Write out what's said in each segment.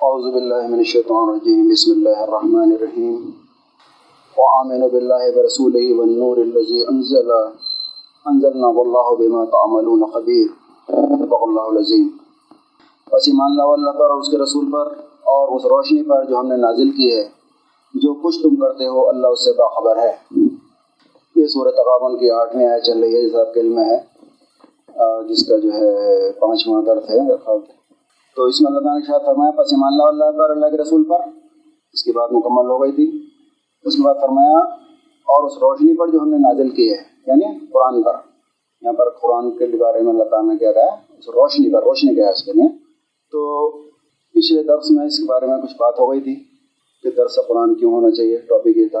اعوذ باللہ من الشیطان الرجیم بسم اللہ الرحمن الرحیم وآمن باللہ ورسولہ والنور الذي انزل انزلنا واللہ بما تعملون خبیر صدق اللہ العظیم بس ایمان اللہ اللہ پر اور اس کے رسول پر اور اس روشنی پر جو ہم نے نازل کی ہے، جو کچھ تم کرتے ہو، اللہ اس سے باخبر ہے۔ یہ صورت تغابن کی آٹھویں آئے چل رہی ہے جس آپ کے علم ہے جس کا جو ہے پانچواں درد ہے۔ تو اس میں اللہ تعالیٰ نے شاید فرمایا، پس ایمان اللہ اللہ پر، اللہ کے رسول پر۔ اس کی بات مکمل ہو گئی تھی۔ اس کے بعد فرمایا، اور اس روشنی پر جو ہم نے نازل کی ہے یعنی قرآن پر۔ یہاں پر قرآن کے بارے میں اللہ تعالیٰ نے کیا کہا، اس روشنی پر، روشنی کیا ہے اس کے لیے۔ تو پچھلے درس میں اس کے بارے میں کچھ بات ہو گئی تھی کہ درس قرآن کیوں ہونا چاہیے ٹاپک یہ تھا۔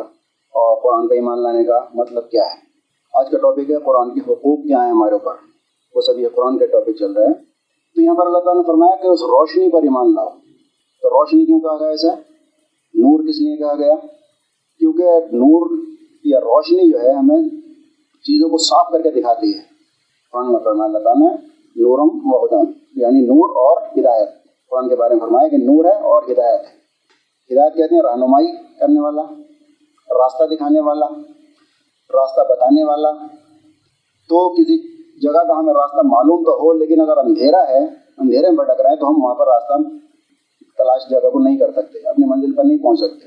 اور قرآن کا ایمان لانے کا مطلب کیا ہے؟ آج کا ٹاپک ہے قرآن کی حقوق کیا ہیں ہمارے اوپر؟ وہ سب یہ قرآن کے ٹاپک چل رہے ہیں۔ تو یہاں پر اللہ تعالیٰ نے فرمایا کہ اس روشنی پر ایمان لاؤ۔ تو روشنی کیوں کہا گیا اسے؟ نور کس لیے کہا گیا؟ کیونکہ نور یا روشنی جو ہے ہمیں چیزوں کو صاف کر کے دکھاتی ہے۔ قرآن میں فرمایا اللہ تعالیٰ نے نورم و ہدم یعنی نور اور ہدایت۔ قرآن کے بارے میں فرمایا کہ نور ہے اور ہدایت ہے۔ ہدایت کہتے ہیں رہنمائی کرنے والا، راستہ دکھانے والا، راستہ بتانے والا۔ تو کسی جگہ کا ہمیں راستہ معلوم تو ہو، لیکن اگر اندھیرا ہے، اندھیرے میں بھٹک رہے ہیں تو ہم وہاں پر راستہ تلاش جگہ کو نہیں کر سکتے، اپنی منزل پر نہیں پہنچ سکتے۔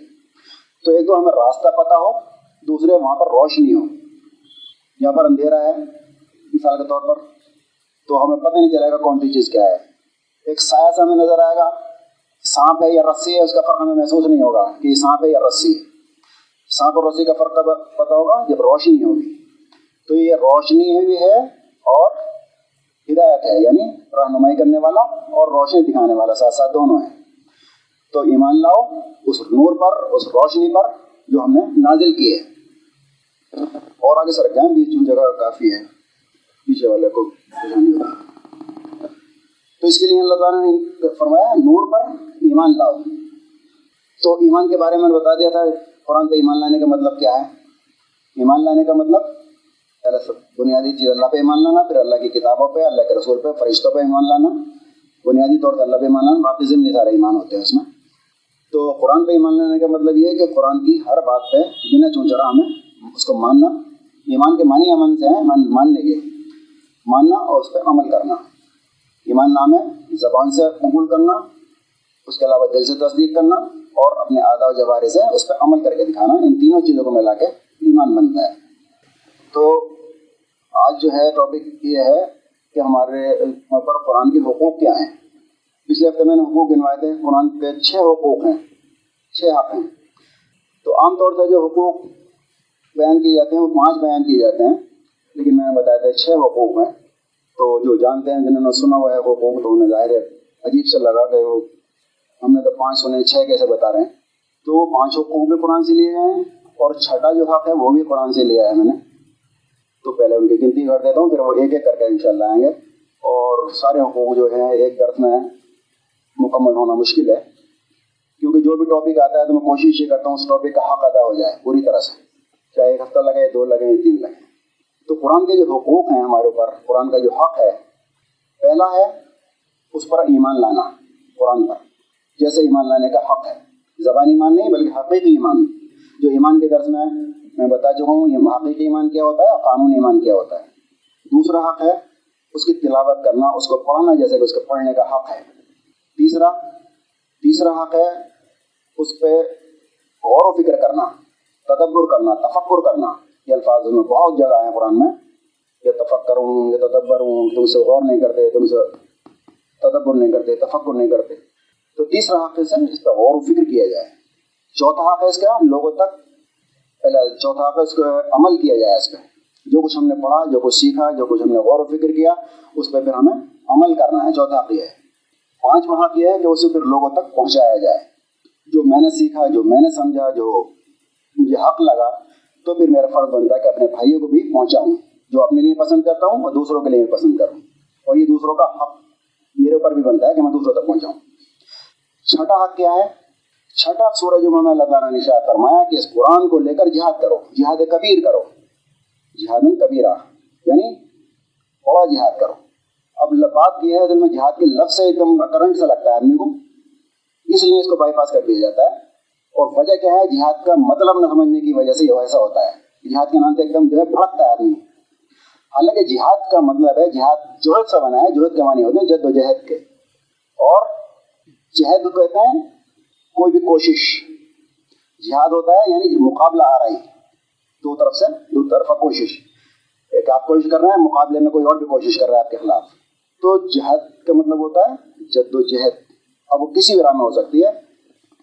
تو ایک تو ہمیں راستہ پتہ ہو، دوسرے وہاں پر روشنی ہو۔ یہاں پر اندھیرا ہے، مثال کے طور پر، تو ہمیں پتہ نہیں چلے گا کون سی چیز کیا ہے۔ ایک سایہ سے ہمیں نظر آئے گا، سانپ ہے یا رسی ہے، اس کا فرق ہمیں محسوس نہیں ہوگا کہ یہ سانپ ہے یا رسی ہے۔ سانپ اور رسی کا فرق کب پتہ ہوگا جب روشنی ہوگی۔ تو یہ روشنی بھی ہے اور ہدایت ہے یعنی رہنمائی کرنے والا اور روشنی دکھانے والا، ساتھ ساتھ دونوں ہیں۔ تو ایمان لاؤ، اس نور پر، اس روشنی پر جو ہم نے نازل کی ہے۔ اور آگے سر جائیں، بیچ جگہ کافی ہے۔ پیچھے والے کو تو اس کے لیے اللہ تعالیٰ نے فرمایا، نور پر ایمان لاؤ۔ تو ایمان کے بارے میں بتا دیا تھا، قرآن پہ ایمان لانے کا مطلب کیا ہے؟ ایمان لانے کا مطلب بنیادی چیز اللہ پہ ایمان لانا پھر اللہ کی کتابوں پہ اللہ کے رسول پہ فرشتوں پہ ایمان لانا بنیادی طور پہ اللہ پہ ایمان لانا باقی ضمن سارے ایمان ہوتے ہیں اس میں تو قرآن پہ ایمان لانے کا مطلب یہ ہے کہ قرآن کی ہر بات پہ بنا چونچرا ہمیں اس کو ماننا ایمان کے معنی امن سے ہیں ماننے کے ماننا اور اس پہ عمل کرنا ایمان نام ہے زبان سے قبول کرنا اس کے علاوہ دل سے تصدیق کرنا اور اپنے آدھا و جوارے سے اس پہ عمل کر کے دکھانا ان تینوں چیزوں کو ملا کے ایمان بنتا ہے تو آج جو ہے ٹاپک یہ ہے کہ ہمارے پر قرآن کے حقوق کیا ہیں؟ پچھلے ہفتے میں نے حقوق گنوائے تھے، قرآن کے چھ حقوق ہیں، چھ حق ہیں۔ تو عام طور سے جو حقوق بیان کیے جاتے ہیں، وہ پانچ بیان کیے جاتے ہیں، لیکن میں نے بتایا تھا چھ حقوق ہیں۔ تو جو جانتے ہیں، جنہوں نے سنا ہوا ہے حقوق، تو انہیں ظاہر ہے عجیب سے لگا کہ وہ، ہم نے تو پانچ سنے، چھ کیسے بتا رہے ہیں؟ تو وہ پانچ حقوق بھی قرآن سے لیے گئے ہیں، اور چھٹا جو حق ہے، وہ بھی قرآن سے لیا ہے میں نے۔ تو پہلے ان کی گنتی کر دیتا ہوں، پھر وہ ایک ایک کر کے ان شاء اللہ آئیں گے۔ اور سارے حقوق جو ہیں، ایک درس میں مکمل ہونا مشکل ہے۔ کیونکہ جو بھی ٹاپک آتا ہے، تو میں کوشش یہ کرتا ہوں اس ٹاپک کا حق ادا ہو جائے، پوری طرح سے۔ چاہے ایک ہفتہ لگے، دو لگے، تین لگے۔ تو قرآن کے جو حقوق ہیں ہمارے اوپر، قرآن کا جو حق ہے، پہلا ہے اس پر ایمان لانا، قرآن پر۔ جیسے ایمان لانے کا حق ہے۔ زبانی ایمان نہیں، بلکہ حقیقی ایمان۔ جو ایمان کے درس میں میں بتا چکا ہوں، یہ حقیقی ایمان کیا ہوتا ہے اور قانون ایمان کیا ہوتا ہے۔ دوسرا حق ہے، اس کی تلاوت کرنا، اس کو پڑھنا جیسے کہ اس کو پڑھنے کا حق ہے۔ تیسرا تیسرا حق ہے، اس پہ غور و فکر کرنا، تدبر کرنا، تفکر کرنا۔ یہ الفاظ میں بہت جگہ ہیں قرآن میں۔ یہ تفکر ہوں، یہ تدبر ہوں، تم سے غور نہیں کرتے، تم سے تدبر نہیں کرتے، تفکر نہیں کرتے۔ تو تیسرا حق ہے، اس پہ غور و فکر کیا جائے۔ چوتھا حق ہے اس کا، لوگوں تک پہلے چوتھا حق ہے اس کو عمل کیا جائے اس پہ۔ جو کچھ ہم نے پڑھا، جو کچھ سیکھا، جو کچھ ہم نے غور و فکر کیا، اس پہ پھر ہمیں عمل کرنا ہے، چوتھا حق یہ ہے۔ پانچواں حق یہ ہے کہ اسے پھر لوگوں تک پہنچایا جائے۔ جو میں نے سیکھا، جو میں نے سمجھا، جو مجھے حق لگا، تو پھر میرا فرض بنتا ہے کہ اپنے بھائیوں کو بھی پہنچاؤں، جو اپنے لیے پسند کرتا ہوں اور دوسروں کے لیے بھی پسند کروں۔ اور یہ دوسروں کا حق میرے اوپر بھی بنتا ہے کہ میں دوسروں تک پہنچاؤں۔ چھٹا حق کیا ہے؟ چھٹا سورج میں اللہ تعالیٰ نے شاید فرمایا کہ اس قرآن کو لے کر جہاد کرو، جہاد کبیر کرو۔ جہاد کبیرہ یعنی بڑا جہاد کرو۔ اب بات یہ ہے دل میں جہاد کے لفظ سے ایک دم کرنٹ سے لگتا ہے آدمی کو، اس لیے اس کو بائی پاس کر دیا جاتا ہے۔ اور وجہ کیا ہے؟ جہاد کا مطلب نہ سمجھنے کی وجہ سے یہ ایسا ہوتا ہے۔ جہاد کے نام سے ایک دم جو ہے بھڑکتا ہے آدمی۔ حالانکہ جہاد کا مطلب ہے، جہاد جوہد سے بنا ہے جوہد کے معنی ہوتے ہیں جد و جہد کے۔ اور جہد کہتے ہیں کوئی بھی کوشش جہاد ہوتا ہے یعنی مقابلہ آ رہا ہے۔ دو طرف سے، دو طرف کوشش۔ ایک آپ کوشش کر رہے ہیں، مقابلے میں کوئی اور بھی کوشش کر رہا ہے آپ کے خلاف۔ تو جہد کا مطلب ہوتا ہے جد و جہد اب وہ کسی بھی راہ میں ہو سکتی ہے۔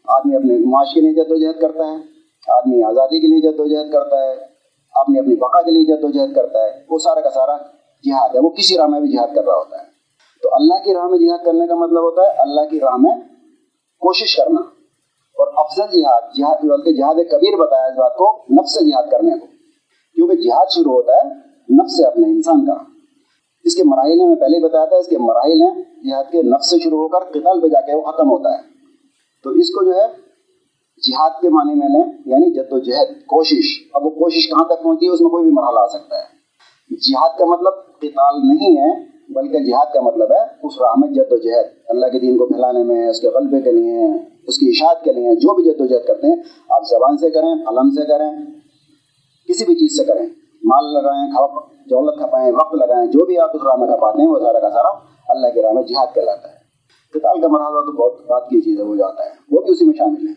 آدمی اپنے معاش کے لیے جد و جہد کرتا ہے، آدمی آزادی کے لیے جد و جہد کرتا ہے، آدمی اپنی بقا کے لیے جد و جہد کرتا ہے۔ وہ سارا کا سارا جہاد ہے، وہ کسی راہ میں بھی جہاد کر رہا ہوتا ہے۔ تو اللہ کی راہ میں جہاد کرنے کا مطلب ہوتا ہے، اللہ کی راہ میں کوشش کرنا۔ اور افضل جہاد جہاد بلکہ جہاد کبیر بتایا اس بات کو نفس سے جہاد کرنے کو۔ کیونکہ جہاد شروع ہوتا ہے نفس سے اپنے انسان کا۔ اس کے مراحل میں پہلے ہی بتایا تھا، اس کے مراحل ہیں، جہاد کے نفس سے شروع ہو کر قتال پہ جا کے وہ ختم ہوتا ہے۔ تو اس کو جو ہے جہاد کے معنی میں لیں یعنی جد و جہد کوشش۔ اب وہ کوشش کہاں تک پہنچی ہے، اس میں کوئی بھی مرحلہ آ سکتا ہے۔ جہاد کا مطلب قتال نہیں ہے، بلکہ جہاد کا مطلب ہے اس راہ میں جد و جہد اللہ کے دین کو پھیلانے میں، اس کے غلبے کے لیے۔ اس کی اشاعت کے لیے جو بھی جد و جہد کرتے ہیں، آپ زبان سے کریں قلم سے کریں، کسی بھی چیز سے کریں۔ مال لگائیں کھپ دولت کھپائیں، وقت لگائیں، جو بھی آپ اس راہ میں کھپاتے ہیں، وہ سارا کا سارا اللہ کے راہ میں جہاد کہلاتا ہے۔ قتال کا مرحلہ تو بہت بات کی چیز ہے، وہ جاتا ہے۔ وہ بھی اسی میں شامل ہے۔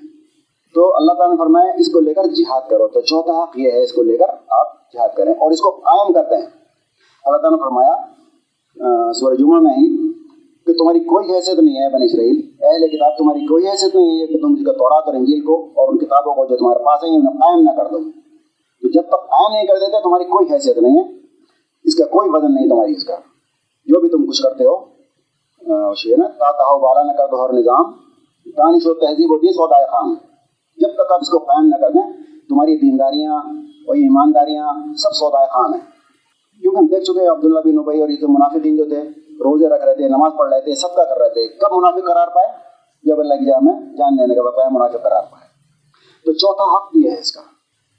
تو اللہ تعالیٰ نے فرمایا، اس کو لے کر جہاد کرو۔ تو چوتھا حق یہ ہے، اس کو لے کر آپ جہاد کریں اور اس کو قائم کرتے ہیں۔ اللہ تعالیٰ نے فرمایا سورہ جمعہ میں ہی کہ تمہاری کوئی حیثیت نہیں ہے بن اسرائیل۔ اہل کتاب تمہاری کوئی حیثیت نہیں ہے کہ تم اس کا تورات اور انجیل کو اور ان کتابوں کو جو تمہارے پاس ہیں انہیں قائم نہ کر دو۔ تو جب تک قائم نہیں کر دیتے، تمہاری کوئی حیثیت نہیں ہے۔ اس کا کوئی وزن نہیں تمہاری، اس کا۔ جو بھی تم کچھ کرتے ہو نا؟ تا ہو بالا نہ کر دو، ہر نظام۔ دانش و تہذیب و دین سودائے خان۔ جب تک آپ اس کو قائم نہ کر دیں، تمہاری دینداریاں اور ایمانداریاں سب سودائے خان ہیں۔ کیونکہ ہم دیکھ چکے ہیں عبداللہ بن نبئی اور یہ منافقین جو تھے روزے رکھ رہے تھے، نماز پڑھ رہے تھے سب کا کر رہے تھے۔ کب منافق قرار پائے؟ جب اللہ کی جامع جان دینے کا بتایا منافق قرار پائے۔ تو چوتھا حق یہ ہے اس کا۔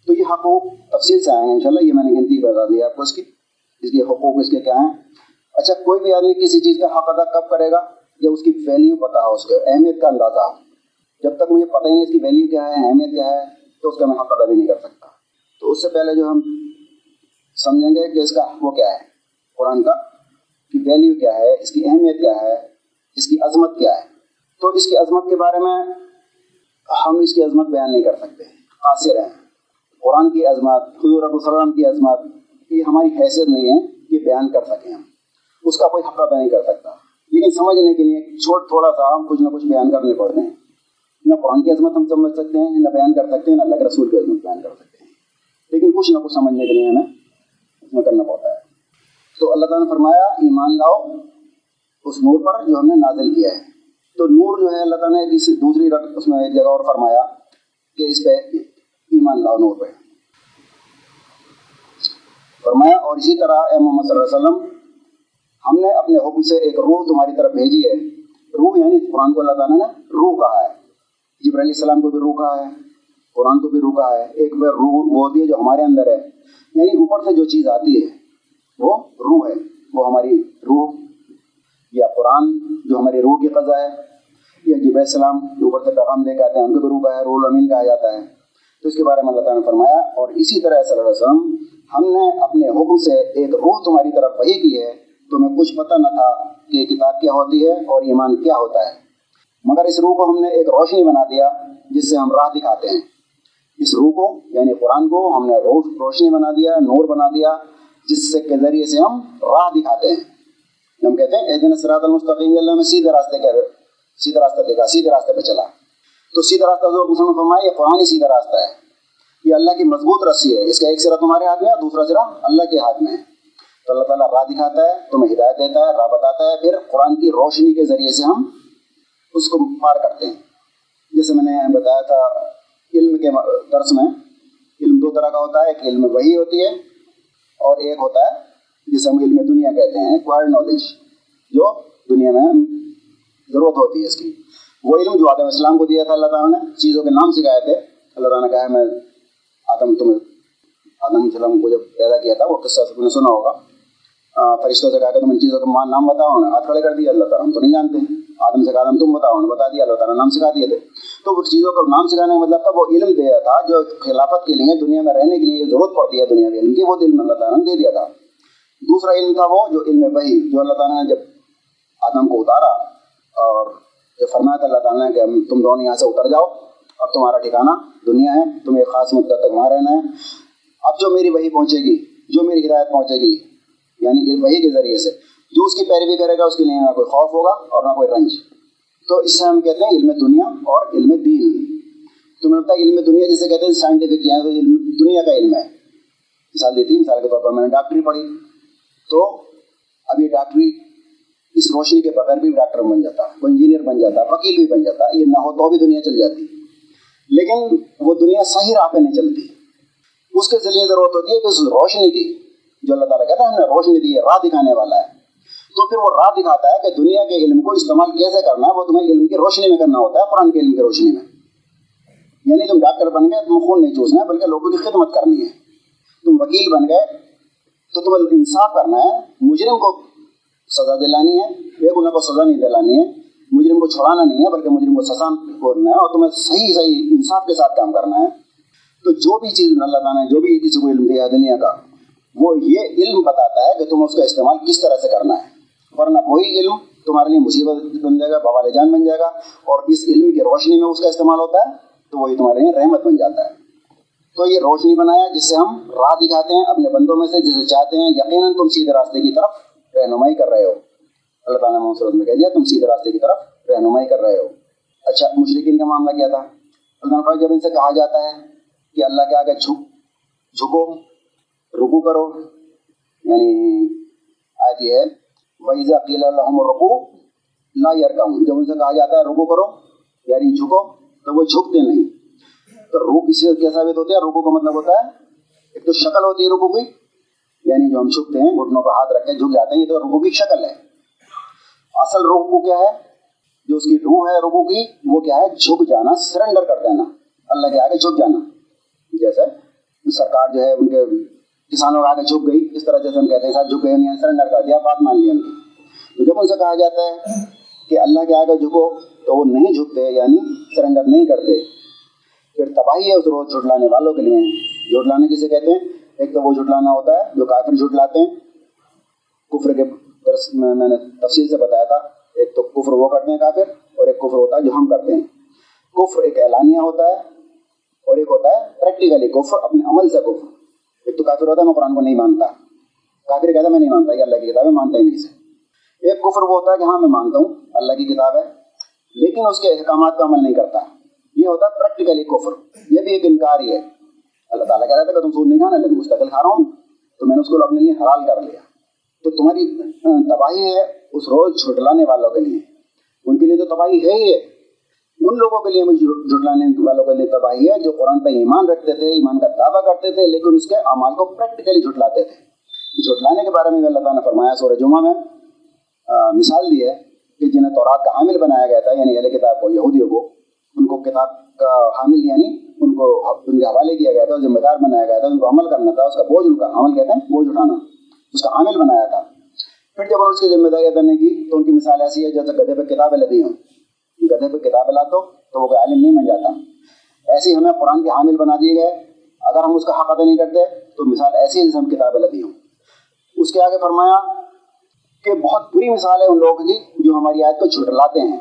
تو یہ حقوق تفصیل سے آئے ہیں انشاءاللہ، یہ میں نے گنتی بتا دی آپ کو اس کی۔ اس کے حقوق اس کے کیا ہیں؟ اچھا کوئی بھی آدمی کسی چیز کا حق ادا کب کرے گا؟ جب اس کی ویلیو پتا ہو، اس کو اہمیت کا اندازہ ہو۔ جب تک مجھے پتہ ہی نہیں اس کی ویلیو کیا ہے، اہمیت کیا ہے، تو اس کا میں حق ادا بھی نہیں کر سکتا۔ تو اس سے پہلے جو ہم سمجھیں گے کہ اس کا وہ کیا ہے؟ قرآن کا کی ویلیو کیا ہے، اس کی اہمیت کیا ہے، اس کی عظمت کیا ہے۔ تو اس کی عظمت کے بارے میں ہم اس کی عظمت بیان نہیں کر سکتے، قاصر ہیں۔ قرآن کی عظمت، حضور ابو السلام کی عظمت، یہ ہماری حیثیت نہیں ہے کہ بیان کر سکیں ہم۔ اس کا کوئی حق ادا نہیں کر سکتا۔ لیکن سمجھنے کے لیے چھوٹ تھوڑا سا ہم کچھ نہ کچھ بیان کرنے پڑتے ہیں۔ نہ قرآن کی عظمت ہم سمجھ سکتے ہیں، نہ بیان کر سکتے ہیں، نہ اللہ کے رسول کی عظمت بیان کر سکتے ہیں۔ لیکن کچھ نہ کچھ سمجھنے کے لیے ہمیں اس میں کرنا پڑتا ہے۔ تو اللہ تعالیٰ نے فرمایا، ایمان لاؤ، اس نور پر جو ہم نے نازل کیا ہے۔ تو نور جو ہے، اللہ تعالیٰ نے کسی دوسری رقم اس میں ایک جگہ اور فرمایا کہ اس پہ ایمان لاؤ نور پہ۔ فرمایا، اور اسی طرح اے محمد صلی اللہ علیہ وسلم، ہم نے اپنے حکم سے ایک روح تمہاری طرف بھیجی ہے۔ روح یعنی قرآن کو اللہ تعالیٰ نے روح کہا ہے۔ جبر علیہ السلام کو بھی روح کہا ہے، قرآن کو بھی روح کہا ہے۔ ایک روح وہ ہوتی ہے جو ہمارے اندر ہے۔ یعنی اوپر سے جو چیز آتی ہے وہ روح ہے۔ وہ ہماری روح یا قرآن جو ہماری روح کی قضا ہے یا جب السلام جو اوپر سے پیغام لے کے آتے ہیں، ان کو بھی روح کا ہے رول امین کہا جاتا ہے۔ تو اس کے بارے میں اللہ تعالیٰ نے فرمایا، اور اسی طرح صلی اللہ علیہ وسلم، ہم نے اپنے حکم سے ایک روح تمہاری طرف وہی کی ہے۔ تمہیں کچھ پتہ نہ تھا کہ کتاب کیا ہوتی ہے اور ایمان کیا ہوتا ہے۔ مگر اس روح کو ہم نے ایک روشنی بنا دیا، جس سے ہم راہ دکھاتے ہیں۔ اس روح کو یعنی قرآن کو، ہم نے روشنی بنا دیا، نور بنا دیا۔ جس سے کے ذریعے سے ہم راہ دکھاتے ہیں۔ ہم کہتے ہیں دن سرات المستقیم، اللہ میں سیدھے راستے کے سیدھا راستہ دیکھا سیدھے راستے پہ چلا۔ تو سیدھا راستہ حضور مسلم فرمایا، یہ قرآن ہی سیدھا راستہ ہے۔ یہ اللہ کی مضبوط رسی ہے۔ اس کا ایک سرا تمہارے ہاتھ میں ہے، دوسرا سرا اللہ کے ہاتھ میں ہے۔ تو اللہ تعالیٰ راہ دکھاتا ہے، تمہیں ہدایت دیتا ہے، راہ بتاتا ہے۔ پھر قرآن کی روشنی کے ذریعے سے ہم اس کو پار کرتے ہیں۔ جیسے میں نے بتایا تھا، علم کے درس میں، علم دو طرح کا ہوتا ہے، ایک علم وہی ہوتی ہے اور ایک ہوتا ہے جسے ہم علم دنیا کہتے ہیں ایکوائرڈ نالج جو دنیا میں ضرورت ہوتی ہے اس کی۔ وہ علم جو آدم اسلام کو دیا تھا، اللہ تعالیٰ نے چیزوں کے نام سکھائے تھے۔ اللہ تعالیٰ نے کہا میں آدم تمہیں، آدم السلام کو جب پیدا کیا تھا، وہ قصہ سب نے سنا ہوگا۔ فرشتوں سے کہا کہ تم ان چیزوں کا نام بتاؤ ہاتھ کھڑے کر دیا، اللہ تعالیٰ ہم تو نہیں جانتے۔ آدم سے کہا تم بتاؤ نا بتا دیا، اللہ تعالیٰ نام سکھا دیے تھے۔ تو اس چیزوں کا نام سکھانے کا مطلب تھا، وہ علم دیا تھا جو خلافت کے لیے، دنیا میں رہنے کے لیے ضرورت پڑتی ہے، دنیا کے علم کی، وہ علم اللہ تعالیٰ نے دے دیا تھا۔ دوسرا علم تھا وہ جو علم وہی جو اللہ تعالیٰ نے جب آدم کو اتارا اور جب فرمایا تھا، اللہ تعالیٰ نے کہ تم دونوں یہاں سے اتر جاؤ، اب تمہارا ٹھکانا دنیا ہے، تمہیں ایک خاص مدت تک وہاں رہنا ہے۔ اب جو میری وہی پہنچے گی، جو میری ہدایت پہنچے گی یعنی وہی کے ذریعے سے جو اس کی پیروی کرے گا، اس کے لیے نہ کوئی خوف ہوگا اور نہ کوئی رنج۔ تو اس سے ہم کہتے ہیں علم دنیا اور علم دین۔ تمہیں لگتا ہے علم دنیا جسے کہتے ہیں سائنٹیفک کیا ہے تو علم دنیا کا علم ہے۔ مثال دیتی مثال کے طور پر میں نے ڈاکٹری پڑھی۔ تو اب یہ ڈاکٹری اس روشنی کے بغیر بھی ڈاکٹر بن جاتا، کوئی انجینئر بن جاتا، وکیل بھی بن جاتا، یہ نہ ہو تو بھی دنیا چل جاتی۔ لیکن وہ دنیا صحیح راہ پہ نہیں چلتی۔ اس کے ذریعے ضرورت ہوتی ہے کہ اس روشنی کی، جو اللہ تعالیٰ کہتا ہے ہم نے روشنی دی ہے، راہ دکھانے والا ہے۔ تو پھر وہ راہ دکھاتا ہے کہ دنیا کے علم کو استعمال کیسے کرنا ہے؟ وہ تمہیں علم کی روشنی میں کرنا ہوتا ہے، قرآن کے علم کی روشنی میں۔ یعنی تم ڈاکٹر بن گئے تم خون نہیں چوسنا ہے، بلکہ لوگوں کی خدمت کرنی ہے۔ تم وکیل بن گئے، تو تمہیں انصاف کرنا ہے۔ مجرم کو سزا دلانی ہے، بے گناہ کو سزا نہیں دلانی ہے۔ مجرم کو چھڑانا نہیں ہے، بلکہ مجرم کو سزا کرنا ہے اور تمہیں صحیح صحیح انصاف کے ساتھ کام کرنا ہے۔ تو جو بھی چیز اللہ تعالیٰ نے، جو بھی کسی کو علم دیا ہے دنیا کا، وہ یہ علم بتاتا ہے کہ تم اس کا استعمال کس طرح سے کرنا ہے۔ ورنہ کوئی علم تمہارے لیے مصیبت بن جائے گا، بوال جان بن جائے گا اور اس علم کی روشنی میں اس کا استعمال ہوتا ہے، تو وہی تمہارے لیے رحمت بن جاتا ہے۔ تو یہ روشنی بنایا جس سے ہم راہ دکھاتے ہیں اپنے بندوں میں سے جسے چاہتے ہیں یقیناً تم سیدھے راستے کی طرف رہنمائی کر رہے ہو۔ اللہ تعالیٰ نے محمد نے کہہ دیا، تم سیدھے راستے کی طرف رہنمائی کر رہے ہو۔ اچھا مشرقین کا معاملہ کیا تھا؟ اللہ تعالیٰ جب ان سے کہا جاتا ہے کہ اللہ کے آگے جھک، جھکو، رکو کرو یعنی آتی ہے ویزا قیل الحم رکو لا یرکم جب ان سے کہا جاتا ہے رکو کرو یعنی جھکو تو وہ جھکتے نہیں تو روک اس سے کیا ثابت ہوتا ہے رکو کا مطلب ہوتا ہے ایک تو شکل ہوتی ہے رکو کی یعنی جو ہم جھکتے ہیں گھٹنوں پر ہاتھ رکھ کے جھک جاتے ہیں یہ تو رکو کی شکل ہے اصل رکو کیا ہے جو اس کی روح ہے رکو کی وہ کیا ہے جھک جانا سرنڈر کر دینا اللہ کے آگے جھک جانا جیسے سرکار جو ہے ان کے کسانوں کے آگے جھک گئی، اس طرح جیسے ہم کہتے ہیں جھک گئے انہیں سرنڈر کر دیا، بات مان لیا تو جب ان سے کہا جاتا ہے کہ اللہ کے آگے جھکو، تو وہ نہیں جھکتے یعنی سرنڈر نہیں کرتے۔ پھر تباہی ہے اس روز جھٹلانے والوں کے لیے۔ جھٹلانے کسے کہتے ہیں؟ ایک تو وہ جھٹلانا ہوتا ہے جو کافر جھٹلاتے ہیں۔ کفر کے درس میں میں نے تفصیل سے بتایا تھا۔ ایک تو کفر وہ کرتے ہیں کافر، اور ایک کفر ہوتا ہے جو ہم کرتے ہیں۔ کفر ایک اعلانیہ ہوتا ہے، اور ایک ہوتا ہے پریکٹیکلی کفر، اپنے عمل سے کفر۔ ایک تو کافر ہوتا ہے، میں قرآن کو نہیں مانتا۔ کافر کہتا ہے، میں نہیں مانتا کہ اللہ کی کتاب ہے، مانتا ہی نہیں سے ایک کفر وہ ہوتا ہے کہ ہاں میں مانتا ہوں، اللہ کی کتاب ہے، لیکن اس کے احکامات پہ عمل نہیں کرتا۔ یہ ہوتا ہے پریکٹیکلی کفر۔ یہ بھی ایک انکار ہی ہے۔ اللہ تعالیٰ کہہ رہا تھا کہ تم سود نہیں کھانا لیکن مستقل کھا رہا ہوں، تو میں نے اس کو اپنے لیے حلال کر لیا۔ تو تمہاری تباہی ہے اس روز جھٹلانے والوں کے لیے۔ ان کے لیے تو تباہی ہے ہی ہے۔ ان لوگوں کے لیے جھٹلانے والوں کے لیے تباہی ہے جو قرآن پہ ایمان رکھتے تھے، ایمان کا دعویٰ کرتے تھے، لیکن اس کے اعمال کو پریکٹیکلی جھٹلاتے تھے۔ جھٹلانے کے بارے میں اللہ تعالیٰ نے فرمایا سورہ جمعہ میں مثال دی ہے کہ جنہیں تورات کا حامل بنایا گیا تھا یعنی اہل کتاب کو، یہودیوں کو، ان کو کتاب کا حامل یعنی ان کو ان کے حوالے کیا گیا تھا، ذمہ دار بنایا گیا تھا، ان کو عمل کرنا تھا، اس کا بوجھ ان کا عمل کہتے ہیں، بوجھ اٹھانا، اس کا حامل بنایا تھا۔ پھر جب انہوں نے اس کی ذمہ داری ادا نہیں کی، تو ان کی مثال ایسی ہے، جیسے گدھے پہ کتابیں لدی ہوں۔ گدھے پہ کتابیں لا دو تو وہ کوئی عالم نہیں بن جاتا۔ ایسے ہی ہمیں قرآن کے حامل بنا دیے گئے۔ اگر ہم اس کا حق ادا نہیں کرتے تو مثال ایسی ہے جیسے ہم کتابیں لدی ہوں۔ اس کے آگے فرمایا کہ بہت بری مثال ہے ان لوگوں کی جو ہماری آیت کو جھٹلاتے ہیں۔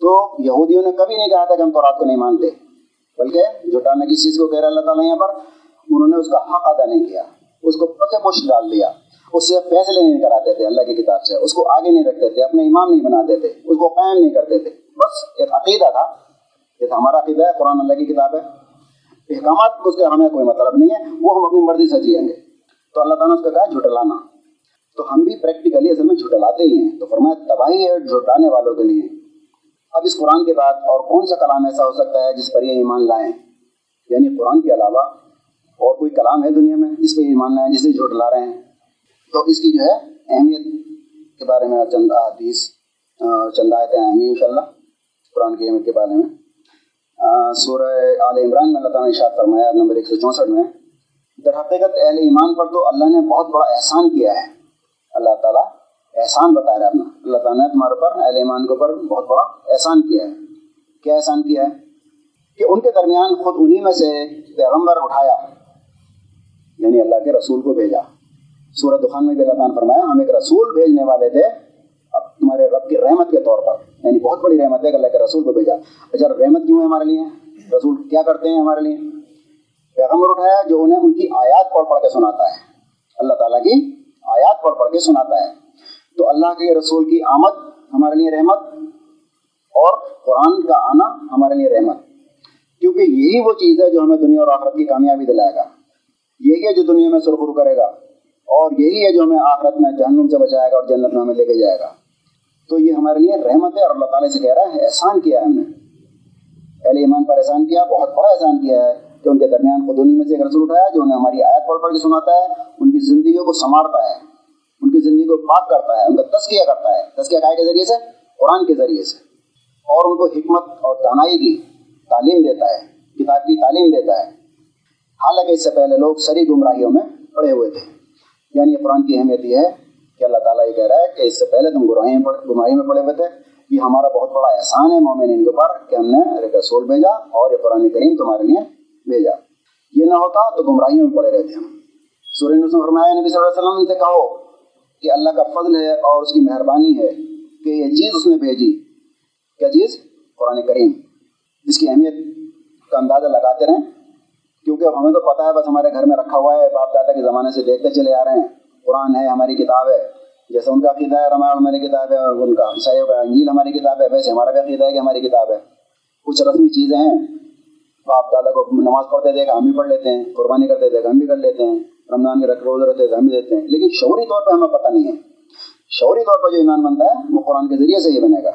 تو یہودیوں نے کبھی نہیں کہا تھا کہ ہم تو رات کو نہیں مانتے، بلکہ جھٹانے کی چیز کو کہہ رہا اللہ تعالیٰ یہاں پر، انہوں نے اس کا حق ادا نہیں کیا، اس کو پتے پوش ڈال دیا۔ اس سے فیصلے نہیں کراتے تھے، اللہ کی کتاب سے، اس کو آگے نہیں رکھتے تھے، اپنے امام نہیں بناتے تھے، اس کو قائم نہیں کرتے تھے۔ بس ایک عقیدہ تھا۔ یہ ہمارا عقیدہ ہے، قرآن اللہ کی کتاب ہے۔ احکامات اس کا ہمیں کوئی مطلب نہیں ہے، وہ ہم اپنی مرضی سے جیئیں گے۔ تو اللہ تعالیٰ نے اس کا کہا، جھٹلانا۔ تو ہم بھی پریکٹیکلی اصل میں جھٹلاتے ہی ہیں۔ تو فرمایا، تباہی ہے جھٹانے والوں کے لیے۔ اب اس قرآن کے بعد اور کون سا کلام ایسا ہو سکتا ہے جس پر یہ ایمان لائیں؟ یعنی قرآن کے علاوہ اور کوئی کلام ہے دنیا میں جس پہ ایمان لائیں جسے جھٹلا رہے ہیں؟ تو اس کی جو ہے اہمیت کے بارے میں چند حدیث چند آیتیں آئیں گی انشاءاللہ۔ قرآن کی اہمیت کے بارے میں۔ سورہ آل عمران میں اللہ تعالیٰ نے اشاعت فرمایا نمبر ایک سو چونسٹھ میں، در حقیقت اہل ایمان پر تو اللہ نے بہت بڑا احسان کیا ہے۔ اللہ تعالیٰ احسان بتا رہا ہے اپنا۔ اللہ تعالیٰ نے تمہارے اوپر اہل ایمان کے اوپر بہت بڑا احسان کیا ہے۔ کیا احسان کیا ہے؟ کہ ان کے درمیان خود انہی میں سے پیغمبر اٹھایا یعنی اللہ کے رسول کو بھیجا۔ سورت دخان میں بھی اللہ تعالیٰ نے فرمایا، ہم ایک رسول بھیجنے والے تھے تمہارے رب کی رحمت کے طور پر یعنی بہت بڑی رحمت ہے کہ اللہ کے رسول کو بھیجا۔ اچھا رحمت کیوں ہے ہمارے لیے؟ رسول کیا کرتے ہیں ہمارے لیے؟ پیغمبر اٹھایا جو انہیں ان کی آیات پڑھ پڑھ کے سناتا ہے۔ اللہ تعالیٰ کی آیات پڑھ پڑھ کے سناتا ہے۔ تو اللہ کے رسول کی آمد ہمارے لیے رحمت اور قرآن کا آنا ہمارے لیے رحمت۔ کیونکہ یہی وہ چیز ہے جو ہمیں دنیا اور آخرت کی کامیابی دلائے گا۔ یہی ہے جو دنیا میں سرخرو کرے گا اور یہی ہے جو ہمیں آخرت میں جہنم سے بچائے گا اور جنت میں ہمیں لے کے جائے گا۔ تو یہ ہمارے لیے رحمت ہے اور اللہ تعالیٰ سے کہہ رہا ہے، احسان کیا ہے ہم نے۔ اہل ایمان پر احسان کیا، بہت بڑا احسان کیا ہے کہ ان کے درمیان خود انہیں میں سے ایک رسول اٹھایا جو انہیں ہماری آیت پڑھ پڑھ کے سناتا ہے، ان کی زندگیوں کو سنوارتا ہے، ان کی زندگی کو پاک کرتا ہے، ان کا تسکیہ کرتا ہے۔ تسکیہ کائے کے ذریعے سے؟ قرآن کے ذریعے سے۔ اور ان کو حکمت اور دانائی کی تعلیم دیتا ہے، کتاب کی تعلیم دیتا ہے۔ حالانکہ اس سے پہلے لوگ سری گمراہیوں میں پڑے ہوئے تھے۔ یعنی قرآن کی اہمیت یہ ہے کہ اللہ تعالیٰ یہ کہہ رہا ہے کہ اس سے پہلے تم گمراہی گمراہی میں پڑے ہوئے تھے۔ یہ ہمارا بہت بڑا احسان ہے مومن کے اوپر کہ ہم نے رسول بھیجا اور یہ قرآن کریم تمہارے لیے بھیجا۔ یہ نہ ہوتا تو گمراہیوں میں پڑے رہتے ہم۔ سورہ نے فرمایا، نبی صلی اللہ علیہ وسلم سے کہو کہ اللہ کا فضل ہے اور اس کی مہربانی ہے کہ یہ چیز اس نے بھیجی۔ کیا چیز؟ قرآن کریم۔ جس کی اہمیت کا اندازہ لگاتے رہیں۔ کیونکہ اب ہمیں تو پتہ ہے، بس ہمارے گھر میں رکھا ہوا ہے، باپ دادا کے زمانے سے دیکھتے چلے آ رہے ہیں۔ قرآن ہے، ہماری کتاب ہے۔ جیسے ان کا عقیدہ ہے رمایان ہماری کتاب ہے، اور ان کا عیسائیوں کا انجیل ہماری کتاب ہے۔ ویسے ہمارا بھی عقیدہ ہے کہ ہماری کتاب ہے۔ کچھ رسمی چیزیں ہیں۔ باپ دادا کو نماز پڑھتے دیکھا ہم بھی پڑھ لیتے ہیں۔ قربانی کرتے دیکھا ہم بھی کر لیتے ہیں۔ رمضان کے رکھ روزے رہتے ہم بھی دیتے ہیں۔ لیکن شعوری طور پہ ہمیں پتہ نہیں ہے۔ شعوری طور پر جو ایمان بنتا ہے، وہ قرآن کے ذریعے سے ہی بنے گا۔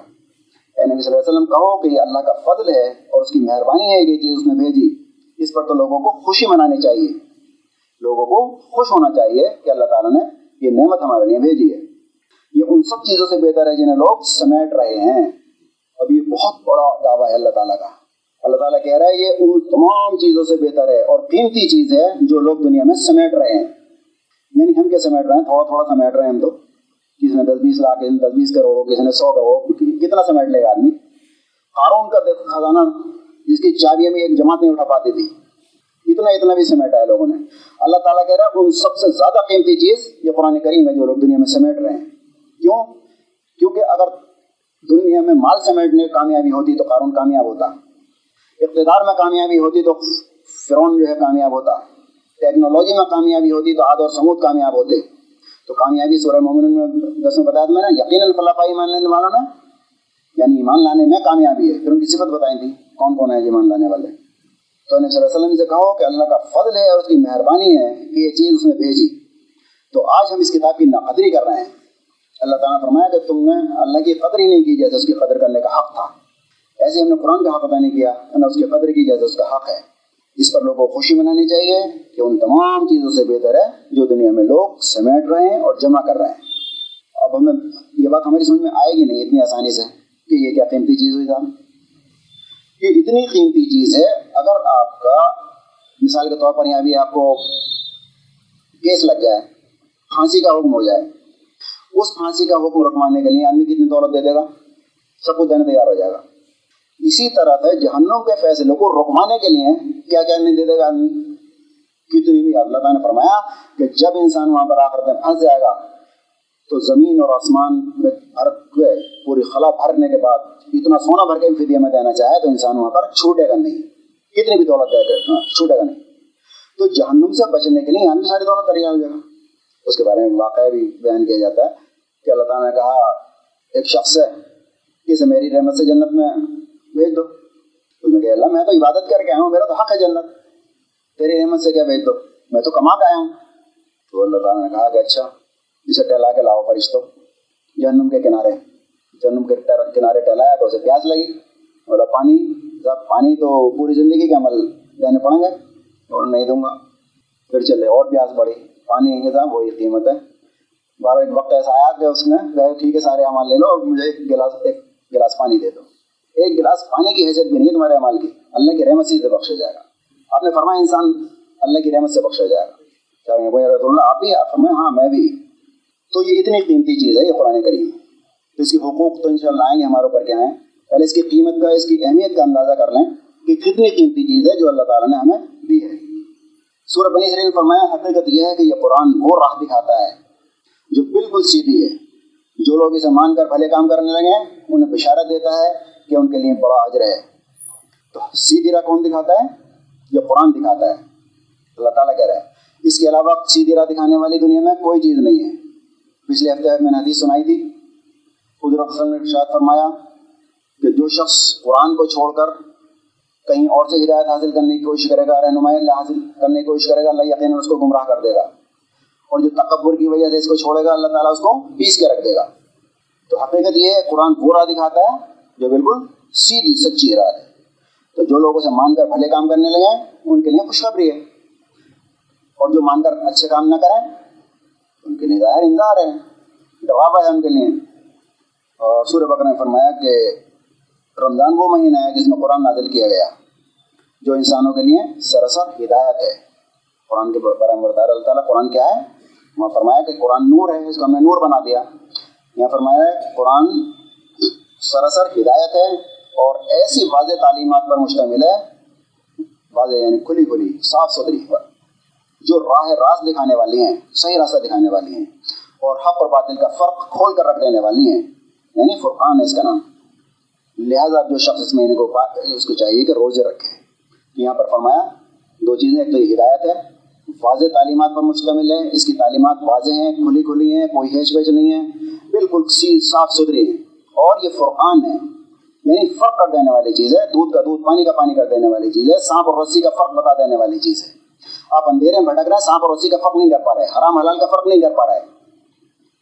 اے نبی صلی اللہ علیہ وسلم، کہو کہ یہ اللہ کا فضل ہے اور اس کی مہربانی ہے کہ یہ چیز اس نے بھیجی۔ اس پر تو لوگوں کو خوشی منانی چاہیے۔ لوگوں کو خوش ہونا چاہیے کہ اللہ تعالیٰ نے یہ نعمت ہمارے لیے بھیجی ہے۔ یہ ان سب چیزوں سے بہتر ہے جنہیں لوگ سمیٹ رہے ہیں۔ اب یہ بہت بڑا دعویٰ ہے اللہ تعالیٰ کا۔ اللہ تعالیٰ کہہ رہا ہے یہ ان تمام چیزوں سے بہتر ہے اور قیمتی چیز ہے جو لوگ دنیا میں سمیٹ رہے ہیں۔ یعنی ہم کیا سمیٹ رہے ہیں؟ تھوڑا تھوڑا سمیٹ رہے ہیں ہم تو۔ کسی نے دس بیس لاکھ، کسی نے دس بیس کروڑ، کسی نے سو کروڑ، کتنا سمیٹ لے گا آدمی؟ قارون کا خزانہ، جس کی چابیاں بھی ایک جماعت نہیں اٹھا پاتی تھی۔ اتنا اتنا بھی سمیٹا ہے لوگوں نے۔ اللہ تعالیٰ کہہ رہا ہے، ان سب سے زیادہ قیمتی چیز یہ قرآن کریم ہے جو لوگ دنیا میں سمیٹ رہے ہیں۔ کیوں؟ کیونکہ اگر دنیا میں مال سمیٹنے کامیابی ہوتی تو قارون کامیاب ہوتا۔ اقتدار میں کامیابی ہوتی تو فرعون جو ہے کامیاب ہوتا۔ ٹیکنالوجی میں کامیابی ہوتی تو آد اور سمود کامیاب ہوتے۔ تو کامیابی سورہ مومن میں دس میں بتایا تھا میں نے یقیناً فلاح ایمان لینے والوں نے یعنی ایمان لانے میں کامیابی ہے۔ پھر ان کی صفت بتائی تھی، کون کون ہے ایمان لانے والے؟ تو نبی صلی اللہ علیہ وسلم سے کہو کہ اللہ کا فضل ہے اور اس کی مہربانی ہے کہ یہ چیز اس نے بھیجی۔ تو آج ہم اس کتاب کی ناقدری کر رہے ہیں۔ اللہ تعالیٰ نے فرمایا کہ تم نے اللہ کی قدر ہی نہیں کی جیسے اس کی قدر کرنے کا حق تھا۔ ایسے ہم نے قرآن کا حق ادا نہیں کیا، نہ اس کی قدر کی جیسے اس کا حق ہے۔ اس پر لوگوں کو خوشی منانی چاہیے کہ ان تمام چیزوں سے بہتر ہے جو دنیا میں لوگ سمیٹ رہے ہیں اور جمع کر رہے ہیں۔ اب ہمیں یہ بات ہماری سمجھ میں آئے گی نہیں، اتنی آسانی سے کہ یہ کیا قیمتی چیز ہوئی تھا۔ یہ اتنی قیمتی چیز ہے اگر آپ کا مثال کے طور پر یہاں بھی آپ کو کیس لگ جائے، پھانسی کا حکم ہو جائے، اس پھانسی کا حکم رکھوانے کے لیے آدمی کتنی دولت دے دے گا؟ سب کچھ دینے تیار ہو جائے گا۔ اسی طرح سے جہنم کے فیصلے کو رکوانے کے لیے کیا کیا نہیں دے دے گا آدمی؟ کتنی بھی اللہ تعالیٰ نے فرمایا کہ جب انسان وہاں پر آخرت میں پھنس جائے گا، تو زمین اور آسمان میں بھر کے، پوری خلا بھرنے کے بعد اتنا سونا بھر کے بھی فدیہ میں دینا چاہے تو انسان وہاں پر چھوٹے گا نہیں۔ کتنی بھی دولت دے کر چھوٹے گا نہیں۔ تو جہنم سے بچنے کے لیے یہاں بھی ساری دولت تیار ہو جائے گا۔ اس کے بارے میں واقعہ بھی بیان کیا جاتا ہے کہ اللہ تعالیٰ نے کہا، ایک شخص ہے، کسی میری رحمت سے جنت میں بھیج دو۔ اس نے کہا، اللہ، میں تو عبادت کر کے آیا ہوں، میرا تو حق ہے جنت۔ تیری رحمت سے کیا بھیج دو؟ میں تو کما کے آیا ہوں۔ تو اللہ تعالیٰ نے کہا کہ اچھا اسے ٹہلا کے لاؤ فرشتوں۔ جہنم کے کنارے، جہنم کے کنارے ٹہلایا تو اسے پیاس لگی بولا پانی صاحب، پانی تو پوری زندگی کے عمل دینے پڑیں گے اور نہیں دوں گا۔ پھر چلے، اور پیاس بڑھی۔ پانی کے صاحب وہی قیمت ہے۔ بارہ ایک وقت ایسا آیا کہ اس نے کہا، ٹھیک ہے، سارے عمل لے لو اور مجھے ایک گلاس ایک گلاس پانی دے دو۔ ایک گلاس پانی کی حیثیت بھی نہیں ہے تمہارے عمل کی۔ اللہ کی رحمت سے بخشا جائے گا۔ آپ نے فرمایا، انسان اللہ کی رحمت سے بخشا جائے گا۔ کیا رسول اللہ، آپ بھی فرمائے ہاں میں بھی۔ تو یہ اتنی قیمتی چیز ہے، یہ قرآن کریم۔ تو اس کی حقوق تو انشاءاللہ آئیں گے، ہمارے اوپر کیا ہیں؟ پہلے اس کی قیمت کا، اس کی اہمیت کا اندازہ کر لیں کہ کتنی قیمتی چیز ہے جو اللہ تعالیٰ نے ہمیں دی ہے۔ سورہ بنی اسرائیل فرمایا، حقیقت یہ ہے کہ یہ قرآن وہ راہ دکھاتا ہے جو بالکل سیدھی ہے۔ جو لوگ اسے مان کر بھلے کام کرنے لگے ہیں، انہیں بشارت دیتا ہے کہ ان کے لیے بڑا اجر ہے۔ تو سیدھی راہ کون دکھاتا ہے؟ یہ قرآن دکھاتا ہے۔ اللہ تعالیٰ کہہ رہا ہے۔ اس کے علاوہ سیدھی راہ دکھانے والی دنیا میں کوئی چیز نہیں ہے۔ پچھلے ہفتے میں نے حدیث سنائی تھی۔ قدرت نے شاید فرمایا کہ جو شخص قرآن کو چھوڑ کر کہیں اور سے ہدایت حاصل کرنے کی کوشش کرے گا، رہنمائی حاصل کرنے کی کوشش کرے گا، اللہ یقین اس کو گمراہ کر دے گا۔ اور جو تکبر کی وجہ سے اس کو چھوڑے گا، اللہ تعالیٰ اس کو پیس کے رکھ دے گا۔ تو حقیقت یہ ہے، قرآن وہ دکھاتا ہے، جو بالکل سیدھی سچی راہ ہے۔ تو جو لوگ اسے مان کر بھلے کام کرنے لگے، ان کے لیے خوشخبری ہے۔ اور جو مان کر اچھے کام نہ کریں، ان کے لیے ظاہر انذار ہے ڈراوا ہے ان کے لیے۔ اور سورہ بکر نے فرمایا کہ رمضان وہ مہینہ ہے جس میں قرآن نازل کیا گیا، جو انسانوں کے لیے سراسر ہدایت ہے۔ قرآن کے بارے میں بتا اللہ تعالیٰ قرآن کیا ہے؟ وہاں فرمایا کہ قرآن نور ہے، اس کو ہم نے نور بنا دیا۔ یہاں فرمایا ہے قرآن سراسر ہدایت ہے اور ایسی واضح تعلیمات پر مشتمل ہے، واضح یعنی کھلی کھلی، صاف ستھری پر جو راہ راست دکھانے والی ہیں، صحیح راستہ دکھانے والی ہیں اور حق اور باطل کا فرق کھول کر رکھ دینے والی ہیں۔ یعنی فرقان ہے اس کا نام۔ لہذا جو شخص اس مہینے کو اس کو چاہیے کہ روزے رکھے۔ یہاں پر فرمایا، دو چیزیں، ایک تو یہ ہدایت ہے، واضح تعلیمات پر مشتمل ہے، اس کی تعلیمات واضح ہیں، کھلی کھلی ہیں، کوئی ہیچ بیچ نہیں ہے، بالکل صاف ستھری ہے اور یہ فرقان ہے یعنی فرق کر دینے والی چیز ہے، دودھ کا دودھ، پانی کا پانی کر دینے والی چیز ہے، سانپ اور رسی کا فرق بتا دینے والی چیز ہے۔ آپ اندھیرے میں بھٹک رہے ہیں، سانپ اور رسی کا فرق نہیں کر پا رہے حرام حلال کا فرق نہیں کر پا رہے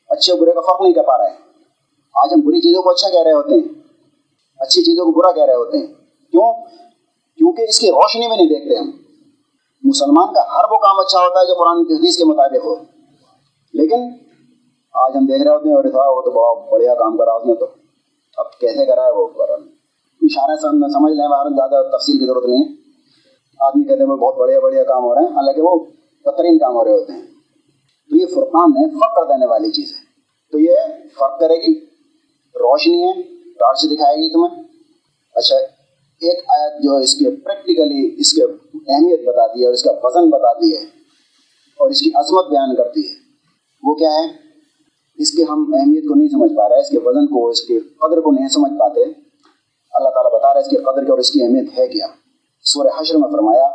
اچھے برے کا فرق نہیں کر پا رہے آج ہم بری چیزوں کو اچھا کہہ رہے ہوتے ہیں۔ اچھی چیزوں کو برا کہہ رہے ہوتے ہیں۔ کیوں؟ کیونکہ اس کی روشنی میں نہیں دیکھتے ہم۔ مسلمان کا ہر وہ کام اچھا ہوتا ہے جو قرآن کی حدیث کے مطابق ہو۔ لیکن آج ہم دیکھ رہے ہوتے ہیں اور تھا وہ تو بڑا بڑھیا کام کرا اس نے تو۔ اب کیسے کرا ہے وہ اشارے سے میں سمجھ لیں باہر زیادہ تفصیل کی ضرورت نہیں ہے۔ آدمی کہتے ہیں وہ بہت بڑھیا بڑھیا کام ہو رہے ہیں، حالانکہ وہ بہترین کام ہو رہے ہوتے ہیں۔ تو یہ فرقان ہے، فرق کر دینے والی چیز ہے۔ تو یہ فرق کرے گی۔ روشنی ہے۔ ٹارچ دکھائے گی تمہیں؟ اچھا ایک آیت جو اس کے پریکٹیکلی اس کے اہمیت بتاتی ہے اور اس کا وزن بتاتی ہے اور اس کی عظمت بیان کرتی ہے، وہ کیا ہے؟ اس کے ہم اہمیت کو نہیں سمجھ پا رہے، اس کے وزن کو، اس کے قدر کو نہیں سمجھ پاتے۔ اللہ تعالیٰ بتا رہا ہے اس کے قدر کی اور اس کی اہمیت ہے کیا؟ سورہ حشر میں فرمایا،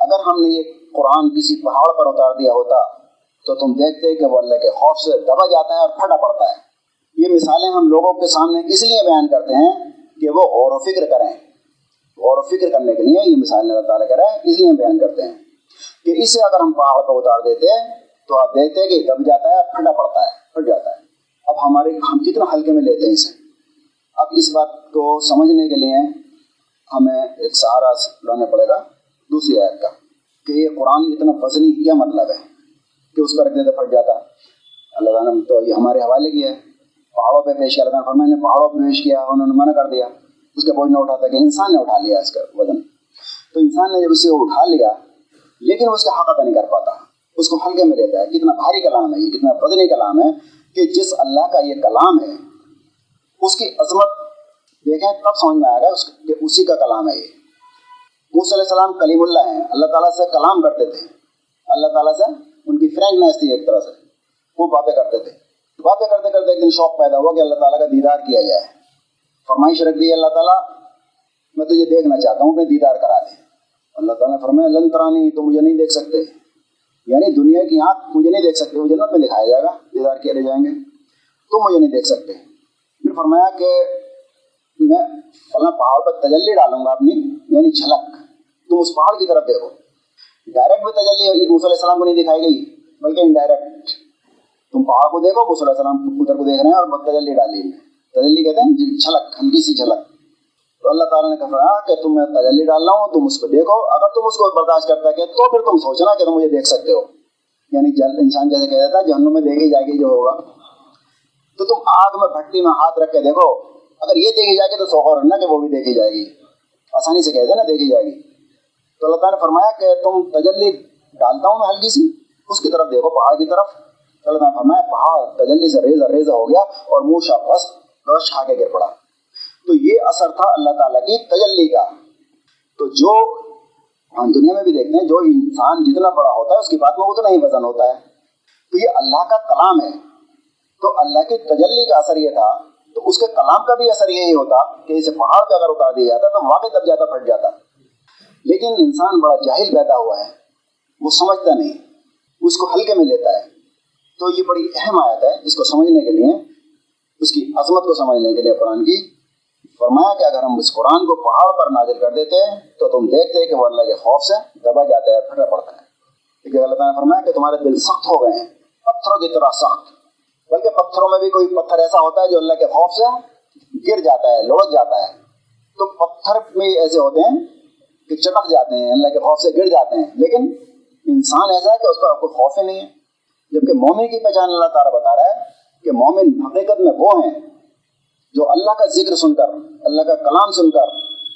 اگر ہم نے یہ قرآن کسی پہاڑ پر اتار دیا ہوتا تو تم دیکھتے کہ وہ اللہ کے خوف سے دبا جاتا ہے اور پھٹا پڑتا ہے۔ یہ مثالیں ہم لوگوں کے سامنے اس لیے بیان کرتے ہیں کہ وہ غور و فکر کریں۔ غور و فکر کرنے کے لیے یہ مثال اللہ تعالیٰ کر اس لیے ہم بیان کرتے ہیں کہ اسے اگر ہم پہاڑ پر اتار دیتے ہیں تو آپ دیکھتے ہیں کہ دب جاتا ہے ٹھنڈا پڑتا ہے، پھٹ جاتا ہے۔ اب ہمارے ہم کتنا ہلکے میں لیتے ہیں اسے۔ اب اس بات کو سمجھنے کے لیے ہمیں ایک سہارا لانا پڑے گا دوسری آیت کا کہ یہ قرآن اتنا وزنی کیا مطلب ہے کہ اس پر رکھ دیتے پھٹ جاتا۔ اللہ تعالیٰ نے تو یہ ہمارے حوالے کیا ہے۔ پہاڑوں پہ پیش کیا، اللہ تعالیٰ فرمائے نے پہاڑوں پہ پیش کیا، انہوں نے منع کر دیا، اس کا بوجھ نہ اٹھاتا کہ انسان نے اٹھا لیا اس کا وزن۔ تو انسان نے جب اسے اٹھا لیا، لیکن وہ اس کا حق ادا نہیں کر پاتا۔ اس کو ہلکے میں لیتا ہے، کتنا بھاری کلام ہے، یہ کتنا وزنی کلام ہے کہ جس اللہ کا یہ کلام ہے، اس کی عظمت دیکھیں تب سمجھ میں آئے گا کہ اسی کا کلام ہے یہ۔ موس علیہ السلام کلیم اللہ ہیں، اللہ تعالیٰ سے کلام کرتے تھے۔ اللہ تعالیٰ سے ان کی فرینکنیس تھی ایک طرح سے، وہ باتیں کرتے تھے۔ باتیں کرتے کرتے ایک دن شوق پیدا ہوا کہ اللہ تعالیٰ کا دیدار کیا جائے۔ فرمائش رکھ دی اللہ تعالیٰ، میں تجھے دیکھنا چاہتا ہوں، اپنے دیدار کرا دے۔ اللہ تعالیٰ نے فرمایا، لن ترانی، تو مجھے نہیں دیکھ سکتے۔ یعنی دنیا کی آنکھ مجھے نہیں دیکھ سکتے، وہ جنت میں دکھایا جائے گا، دیدار کیے جائیں گے۔ تم مجھے نہیں دیکھ سکتے۔ پھر فرمایا کہ میں فلاں پہاڑ پر تجلی ڈالوں گا اپنی یعنی جھلک تم اس پہاڑ کی طرف دیکھو۔ ڈائریکٹ بھی تجلی علیہ السلام کو نہیں دکھائی گئی، بلکہ انڈائریکٹ تم پہاڑ کو دیکھو علیہ السلام ادھر کو دیکھ رہے ہیں اور تجلی ڈالی۔ تجلی کہتے ہیں جی، جھلک، ہلکی سی جھلک۔ تو اللہ تعالیٰ نے کہا کہ تم میں تجلی ڈال رہا ہوں، تم اس کو دیکھو۔ اگر تم اس کو برداشت کرتا کہ تو پھر تم سوچنا کہ تم مجھے دیکھ سکتے ہو۔ یعنی انسان جیسے کہہ دیتا ہے جہنم میں دیکھی جائے گی جو ہوگا۔ تو تم آگ میں بھٹی میں ہاتھ رکھ کے دیکھو۔ اگر یہ دیکھی جائے گی تو سوکھا رہنا کہ وہ بھی دیکھی جائے گی۔ آسانی سے کہتے ہیں نا، دیکھی جائے گی۔ تو اللہ تعالیٰ نے فرمایا کہ تم تجلی ڈالتا ہوں میں ہلکی سی، اس کی طرف دیکھو، پہاڑ کی طرف۔ اللہ تعالیٰ فرمایا، پہاڑ، تجلی سے ریزا ریزا ہو گیا اور موشا بس گوشت کھا کے گر پڑا۔ تو یہ اثر تھا اللہ تعالیٰ کی تجلی کا۔ تو جو ہم دنیا میں بھی دیکھتے ہیں، جو انسان جتنا بڑا ہوتا ہے، اس کی بات میں اتنا ہی وزن ہوتا ہے۔ تو یہ اللہ کا کلام ہے۔ تو اللہ کی تجلی کا اثر یہ تھا، تو اس کے کلام کا بھی اثر یہی ہوتا کہ اسے پہاڑ پہ اگر اتار دیا جاتا تو واقعی دب جاتا، پھٹ جاتا۔ لیکن انسان بڑا جاہل پیدا ہوا ہے، وہ سمجھتا نہیں اس کو ہلکے میں لیتا ہے۔ تو یہ بڑی اہم آیت ہے اس کو سمجھنے کے لیے، اس کی عظمت کو سمجھنے کے لیے قرآن کی فرمایا کہ اگر ہم اس قرآن کو پہاڑ پر نازل کر دیتے تو تم دیکھتے کہ وہ اللہ کے خوف سے دبا جاتا ہے پھٹا پڑتا ہے۔ لیکن اللہ تعالیٰ نے فرمایا کہ تمہارے دل سخت ہو گئے ہیں، پتھروں کی طرح سخت۔ بلکہ پتھروں میں بھی کوئی پتھر ایسا ہوتا ہے جو اللہ کے خوف سے گر جاتا ہے، لڑک جاتا ہے۔ تو پتھر میں ایسے ہوتے ہیں کہ چٹک جاتے ہیں، اللہ کے خوف سے گر جاتے ہیں۔ لیکن انسان ایسا ہے کہ اس کا کوئی خوف ہی نہیں ہے۔ جبکہ مومن کی پہچان اللہ تعالیٰ بتا رہا ہے کہ مومن حقیقت میں وہ ہیں جو اللہ کا ذکر سن کر، اللہ کا کلام سن کر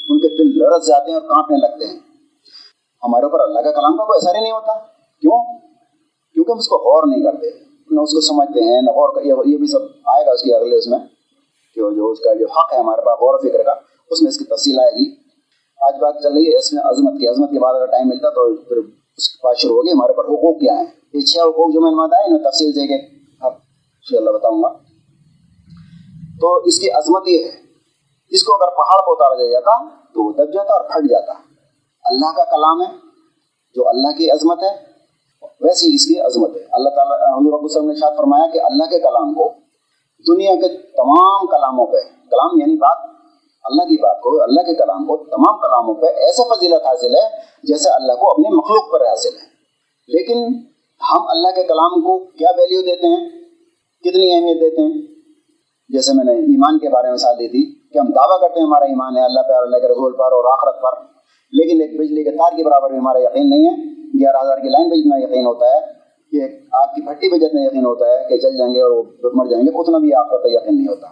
ان کے دل لرز جاتے ہیں اور کانپنے لگتے ہیں۔ ہمارے اوپر اللہ کا کلام کا کوئی اثر ہی نہیں ہوتا۔ کیوں؟ کیونکہ ہم اس کو غور نہیں کرتے۔ نہ اس کو سمجھتے ہیں، نہ غور یہ بھی سب آئے گا اس کی اگلے اس میں کہ جو اس کا جو حق ہے ہمارے پاس، غور و فکر کا، اس میں اس کی تفصیل آئے گی۔ آج بات چل رہی ہے اس میں عظمت کی۔ عظمت کے بعد اگر ٹائم ملتا تو پھر اس کی بات شروع ہوگی۔ ہمارے اوپر حقوق کیا ہیں؟ یہ چھ حقوق جو میں نے بتایا تفصیل دے کے اب ان اللہ بتاؤں گا تو اس کی عظمت یہ ہے اس کو اگر پہاڑ کو اتارا دیا جاتا تو وہ دب جاتا اور پھٹ جاتا اللہ کا کلام ہے جو اللہ کی عظمت ہے ویسی اس کی عظمت ہے اللہ تعالیٰ حضور رب السلم نے شاد فرمایا کہ اللہ کے کلام کو دنیا کے تمام کلاموں پہ کلام یعنی بات اللہ کی بات کو اللہ کے کلام کو تمام کلاموں پہ ایسے فضیلت حاصل ہے جیسے اللہ کو اپنی مخلوق پر حاصل ہے لیکن ہم اللہ کے کلام کو کیا ویلیو دیتے ہیں؟ کتنی اہمیت دیتے ہیں؟ جیسے میں نے ایمان کے بارے میں مثال دی تھی کہ ہم دعویٰ کرتے ہیں ہمارا ایمان ہے، اللہ پہ اور اللہ کے رسول پر اور آخرت پر، لیکن ایک بجلی کے تار کے برابر بھی ہمارا یقین نہیں ہے۔ گیارہ ہزار کی لائن پہ جتنا یقین ہوتا ہے کہ آگ کی بھٹی پہ جتنا یقین ہوتا ہے کہ چل جائیں گے اور وہ مر جائیں گے، اتنا بھی آپ پہ یقین نہیں ہوتا۔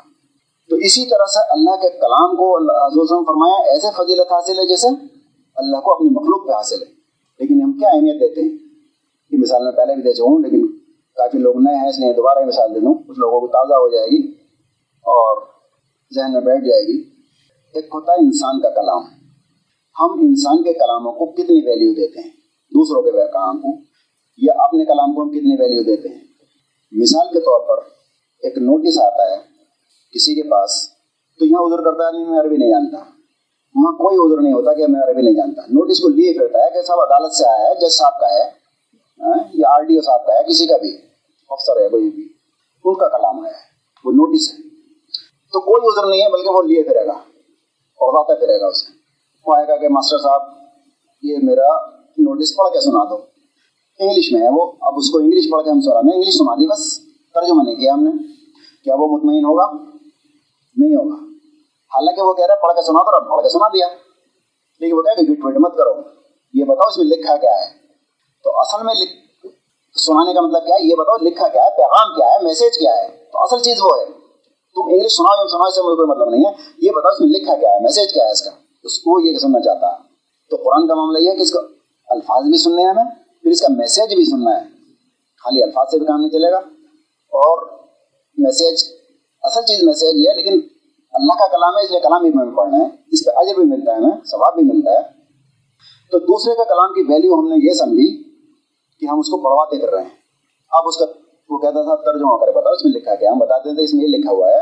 تو اسی طرح سے اللہ کے کلام کو حضور فرمایا، ایسے فضیلت حاصل ہے جیسے اللہ کو اپنی مخلوق پہ حاصل ہے، لیکن ہم کیا اہمیت دیتے ہیں؟ یہ مثال میں پہلے بھی دے چکا ہوں، لیکن کافی لوگ نئے ہیں، اس لیے دوبارہ یہ مثال دے دوں۔ کچھ لوگوں کو تازہ ہو جائے گی اور ذہن میں بیٹھ جائے گی۔ ایک ہوتا ہے انسان کا کلام۔ ہم انسان کے کلاموں کو کتنی ویلیو دیتے ہیں؟ دوسروں کے کلام کو۔ یا اپنے کلام کو ہم کتنی ویلیو دیتے ہیں؟ مثال کے طور پر ایک نوٹس آتا ہے کسی کے پاس، تو یہاں ادھر کرتا ہے میں عربی نہیں جانتا۔ وہاں کوئی ادھر نہیں ہوتا کہ میں عربی نہیں جانتا۔ نوٹس کو لیے پھرتا ہے کہ صاحب عدالت سے آیا ہے، جج صاحب کا ہے۔ ہاں، یا آر ڈی او صاحب کا ہے، کسی کا بھی افسر ہے، کوئی بھی۔ ان کا کلام آیا ہے، وہ نوٹس ہے۔ تو کوئی ادھر نہیں ہے، بلکہ وہ لیے پھرے گا اور پھرے گا اسے۔ وہ آئے گا کہ ماسٹر صاحب، یہ میرا نوٹس پڑھ کے سنا دو۔ انگلش میں ہے وہ، اب اس کو انگلش پڑھ کے ہم سنا دیں۔ انگلش سنا دی بس، ترجمہ نہیں کیا ہم نے۔ کیا وہ مطمئن ہوگا؟ نہیں ہوگا۔ حالانکہ وہ کہہ رہا ہے، پڑھ کے سنا دو پڑھ کے سنا دیا۔ لیکن وہ کہہ کہ گٹ وٹ مت کرو۔ یہ بتاؤ، اس میں لکھا کیا ہے؟ تو اصل میں لکھ سنانے کا مطلب کیا ہے؟ یہ بتاؤ، لکھا کیا ہے؟ پیغام کیا ہے؟ میسج کیا ہے؟ تو اصل چیز وہ ہے۔ تم انگلش سناؤ یا سناؤ سے مجھے کوئی مطلب نہیں ہے۔ یہ بتاؤ، اس میں لکھا کیا ہے؟ میسج کیا ہے اس کا؟ اس کو یہ سننا چاہتا ہے۔ تو قرآن کا معاملہ یہ ہے کہ اس کا الفاظ بھی سننے ہیں ہمیں، پھر اس کا میسیج بھی سننا ہے۔ خالی الفاظ سے بھی کام نہیں چلے گا۔ اور میسیج اصل چیز میسیج یہ ہے، لیکن اللہ کا کلام ہے، اس لیے کلام بھی ہمیں پڑھنا ہے۔ اس پہ اجر بھی ملتا ہے ہمیں، ثواب بھی ملتا ہے۔ تو دوسرے کا کلام کی ویلیو ہم نے یہ سمجھی کہ ہم اس کو پڑھواتے کر رہے ہیں۔ اب اس کا وہ کہتا تھا، ترجمہ کرے، بتاؤ، اس میں لکھا کیا ہم بتاتے تھے، اس میں یہ لکھا ہوا ہے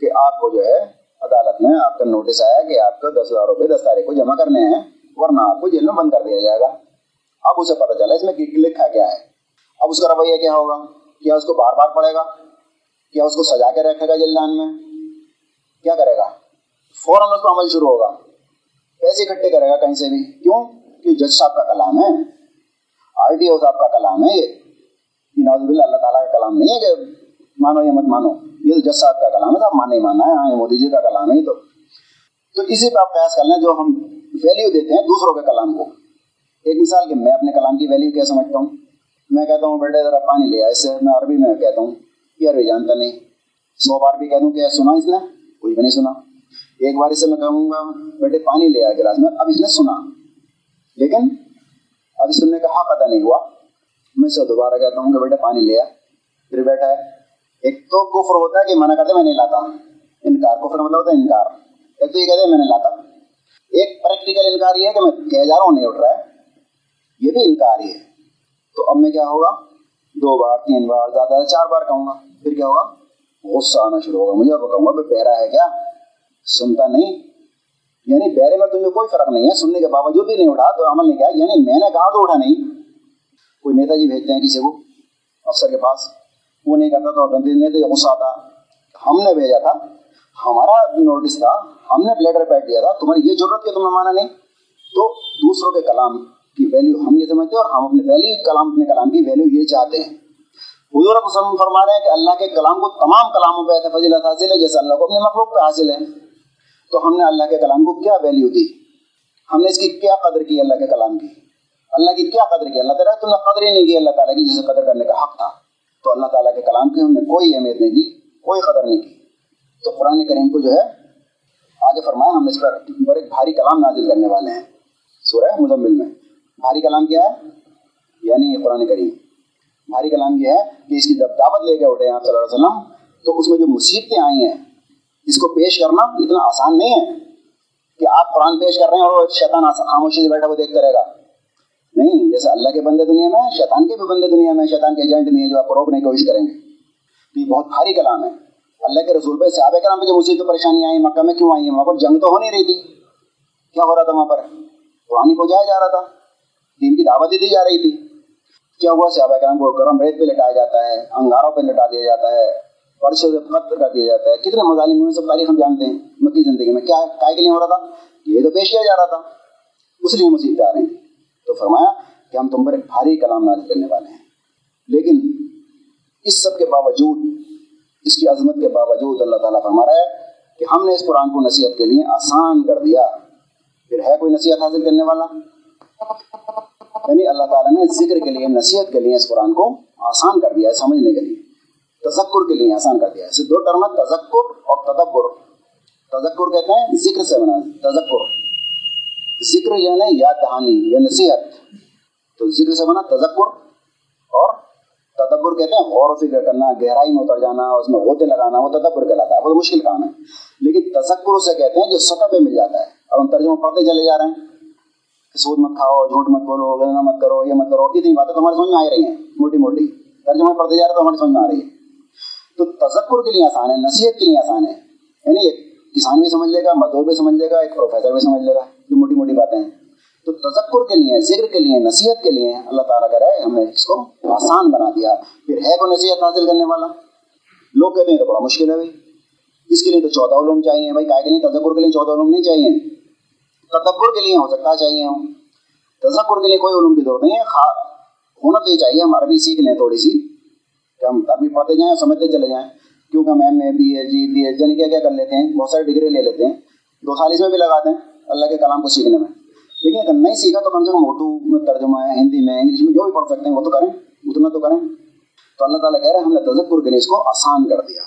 کہ آپ کو جو ہے عدالت میں آپ کا نوٹس آیا کہ آپ کو دس ہزار روپئے دس تاریخ کو جمع کرنے ہیں، ورنہ آپ کو جیل میں بند کر دیا جائے گا۔ اب اسے پتہ چلا، اس میں لکھا کیا ہے۔ اب اس کا رویہ کیا ہوگا؟ کیا اس کو بار بار پڑھے گا؟ کیا اس کو سجا کے رکھے گا جلدان میں؟ کیا کرے گا؟ فوراً اس کو عمل شروع ہوگا۔ پیسے اکٹھے کرے گا کہیں سے بھی۔ کیوں؟ کہ جج صاحب کا کلام ہے۔ آر ٹی او صاحب کا کلام ہے یہ نواز بلّہ اللہ تعالیٰ کا کلام نہیں ہے کہ مانو یا مت مانو یہ تو جج صاحب کا کلام ہے صاحب مانا ہی مانا ہے ہاں یہ مودی جی کا کلام ہے تو تو اسی پہ آپ قیاس کر لیں جو ہم ویلیو دیتے ہیں دوسروں کے کلام کو ایک مثال کہ میں اپنے کلام کی ویلیو کیا سمجھتا ہوں میں کہتا ہوں بیٹے ذرا پانی لیا اس سے میں عربی میں کہتا ہوں یہ عربی جانتا نہیں سو بار بھی کہہ دوں کہ سنا اس نے کوئی بھی نہیں سنا ایک بار اس سے میں کہوں گا بیٹے پانی لیا گلاس میں اب اس نے سنا لیکن ابھی سننے کا حق ادا نہیں ہوا۔ میں سے دوبارہ کہتا ہوں کہ بیٹے پانی لیا پھر بیٹھا ہے۔ ایک تو کفر ہوتا ہے کہ منع کرتے میں نہیں لاتا۔ انکار، کفر مطلب ہوتا ہے انکار۔ ایک تو یہ کہتے ہیں میں نے لاتا۔ ایک پریکٹیکل انکار یہ ہے کہ میں کہہ جا رہا ہوں، نہیں اٹھ رہا ہے۔ یہ بھی انکار ہی ہے۔ تو اب میں کیا ہوگا؟ دو بار، تین بار، زیادہ چار بار کہوں گا۔ پھر کیا ہوگا؟ غصہ آنا شروع ہوگا۔ مجھے وہ کہوں گا بھائی بہرا ہے کیا؟ سنتا نہیں۔ یعنی بہرے میں تمہیں کوئی فرق نہیں ہے، سننے کے باوجود بھی نہیں اٹھا تو عمل نہیں کیا۔ یعنی میں نے کہا تو اٹھا نہیں۔ کوئی نیتا جی بھیجتے ہیں کسی کو، افسر کے پاس۔ وہ نہیں کرتا تو نیتا جی غصہ آتا۔ ہم نے بھیجا تھا، ہمارا نوٹس تھا، ہم نے لیٹر پیڈ دیا تھا، تمہاری یہ ضرورت کہ تم نے مانا نہیں۔ تو دوسروں کے کلام کی ویلیو ہم یہ سمجھتے ہیں اور ہم اپنے ویلیو کلام، اپنے کلام کی ویلیو یہ چاہتے ہیں۔ حضور وسلم فرما رہے ہیں کہ اللہ کے کلام کو تمام کلاموں پہ فضیلت حاصل ہے، جیسے اللہ کو اپنے مخلوق پہ حاصل ہے۔ تو ہم نے اللہ کے کلام کو کیا ویلیو دی؟ ہم نے اس کی کیا قدر کی اللہ کے کلام کی؟ اللہ کی کیا قدر کی؟ اللہ تعالیٰ تم نے قدر ہی نہیں کی، اللہ تعالیٰ کی جسے قدر کرنے کا حق تھا۔ تو اللہ تعالیٰ کے کلام کی ہم نے کوئی اہمیت نہیں دی، کوئی قدر نہیں کی۔ تو قرآن کریم کو جو ہے، آگے فرمایا، ہم اس پر ایک بھاری کلام نازل کرنے والے ہیں۔ سورہ مزمل میں۔ بھاری کلام کیا ہے؟ یعنی یہ قرآن کریم۔ بھاری کلام یہ ہے کہ اس کی جب دعوت لے کے اٹھے آپ صلی اللہ علیہ وسلم۔ تو اس میں جو مصیبتیں آئی ہیں اس کو پیش کرنا اتنا آسان نہیں ہے کہ آپ قرآن پیش کر رہے ہیں اور شیطان خاموشی سے بیٹھا وہ دیکھتا رہے گا۔ نہیں جیسے اللہ کے بندے دنیا میں شیطان کے بھی بندے دنیا میں شیطان کے ایجنٹ بھی ہیں جو آپ کو روکنے کی کوشش کریں گے۔ تو یہ بہت بھاری کلام ہے۔ اللہ کے رسول پہ صحابہ کرام پہ جو مصیبت پریشانی آئی مکہ میں کیوں آئی ہیں وہاں پر جنگ تو ہو نہیں رہی تھی۔ کیا ہو رہا تھا وہاں پر؟ قرآن ہی پہنچایا جا رہا تھا۔ دین کی دعوت دی جا رہی تھی۔ کیا ہوا؟ صحابہ کرام کو گرم ریت پہ لٹایا جاتا ہے، انگاروں پہ لٹا دیا جاتا ہے۔ فرشوں سے کر دیا جاتا ہے۔ کتنے مظالم ہوئے سب تاریخ ہم جانتے ہیں۔ مکی زندگی میں کیا کائے کے لیے ہو رہا تھا؟ یہ تو پیش کیا جا رہا تھا۔ اس لیے مصیبتیں آ رہی تھیں تو فرمایا کہ ہم تم پر ایک بھاری کلام نازل کرنے والے ہیں۔ لیکن اس سب کے باوجود، اس کی عظمت کے باوجود اللہ تعالیٰ فرما رہا ہے کہ ہم نے اس قرآن کو نصیحت کے لیے آسان کر دیا۔ پھر ہے کوئی نصیحت حاصل کرنے والا؟ یعنی اللہ تعالیٰ نے ذکر کے لیے، نصیحت کے لیے اس قرآن کو آسان کر دیا ہے سمجھنے کے لیے۔ تذکر کے لیے آسان کر دیا ہے۔ دو ٹرم ہے تذکر اور تدبر۔ تذکر کہتے ہیں ذکر سے بنا، تذکر۔ ذکر یعنی یاد دہانی یا نصیحت۔ تو ذکر سے بنا تذکر اور تدبر کہتے ہیں غور و فکر کرنا، گہرائی میں اتر جانا، اس میں غوطے لگانا، وہ تدبر کہلاتا ہے بہت مشکل کام ہے۔ لیکن تذکر اسے کہتے ہیں جو سطح پہ مل جاتا ہے۔ اب ہم ترجمہ پڑھتے چلے جا رہے ہیں۔ سود مت کھاؤ، جھوٹ مت بولو غلط مت کرو، یہ مت کرو، اتنی باتیں تو ہمارے سمجھ میں آ رہی ہیں۔ موٹی موٹی ترجمہ پڑھتے جا رہے تو ہمارے سمجھ میں آ رہی ہے تو تذکر کے لیے آسان ہے، نصیحت کے لیے آسان ہے۔ یعنی ایک کسان بھی سمجھ لے گا مزدور بھی سمجھ لے گا، ایک پروفیسر بھی سمجھ لے گا جو موٹی موٹی باتیں ہیں۔ تو تذکر کے لیے، ذکر کے لیے، نصیحت کے لیے اللہ تعالیٰ کا رہے ہم نے اس کو آسان بنا دیا۔ پھر ہے کو نصیحت حاصل کرنے والا؟ لوگ کہتے ہیں تو بڑا مشکل ہے بھائی۔ اس کے لیے تو چودہ علوم چاہیے بھائی کا کے لیے تذکر کے لیے چودہ علوم نہیں چاہیے۔ تدبر کے لیے ہو سکتا چاہیے ہوں۔ تذکر کے لیے کوئی علوم کی ضرورت نہیں ہے ہونا تو یہ چاہیے ہم عربی سیکھ لیں تھوڑی سی۔ کہ ہم عربی پڑھتے جائیں سمجھتے چلے جائیں۔ کیونکہ ہم M A B H G B H یعنی کیا کیا کر لیتے ہیں، بہت ساری ڈگری لے لیتے ہیں۔ دو سال اس میں بھی لگاتے ہیں، اللہ کے کلام کو سیکھنے میں۔ لیکن اگر نہیں سیکھا تو کم سے کم اردو میں ترجمہ ہے، ہندی میں، انگلش میں جو بھی پڑھ سکتے ہیں، وہ تو کریں۔ اتنا تو کریں۔ تو اللہ تعالیٰ کہہ رہے ہیں ہم نے تذکر کے لیے اس کو آسان کر دیا۔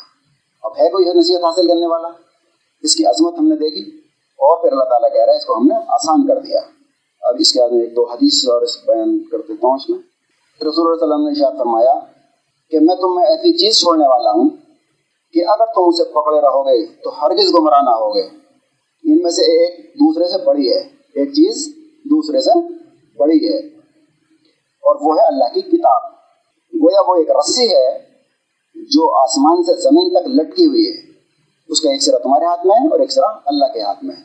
اب ہے کوئی نصیحت حاصل کرنے والا؟ اس کی عظمت ہم نے دیکھی۔ اور پھر اللہ تعالیٰ کہہ رہا ہے، اس کو ہم نے آسان کر دیا۔ اب اس کے بعد میں ایک دو حدیث اور اس بیان کر دیتا ہوں اس میں رسول اللہ علیہ وسلم نے شاید فرمایا کہ میں تم میں ایسی چیز چھوڑنے والا ہوں کہ اگر تم اسے پکڑے رہو گے تو ہرگز گمراہ نہ ہوگے۔ ان میں سے ایک دوسرے سے بڑی ہے، ایک چیز دوسرے سے بڑی ہے، اور وہ ہے اللہ کی کتاب۔ گویا وہ ایک رسی ہے جو آسمان سے زمین تک لٹکی ہوئی ہے۔ اس کا ایک سرا تمہارے ہاتھ میں ہے اور ایک سرا اللہ کے ہاتھ میں ہے۔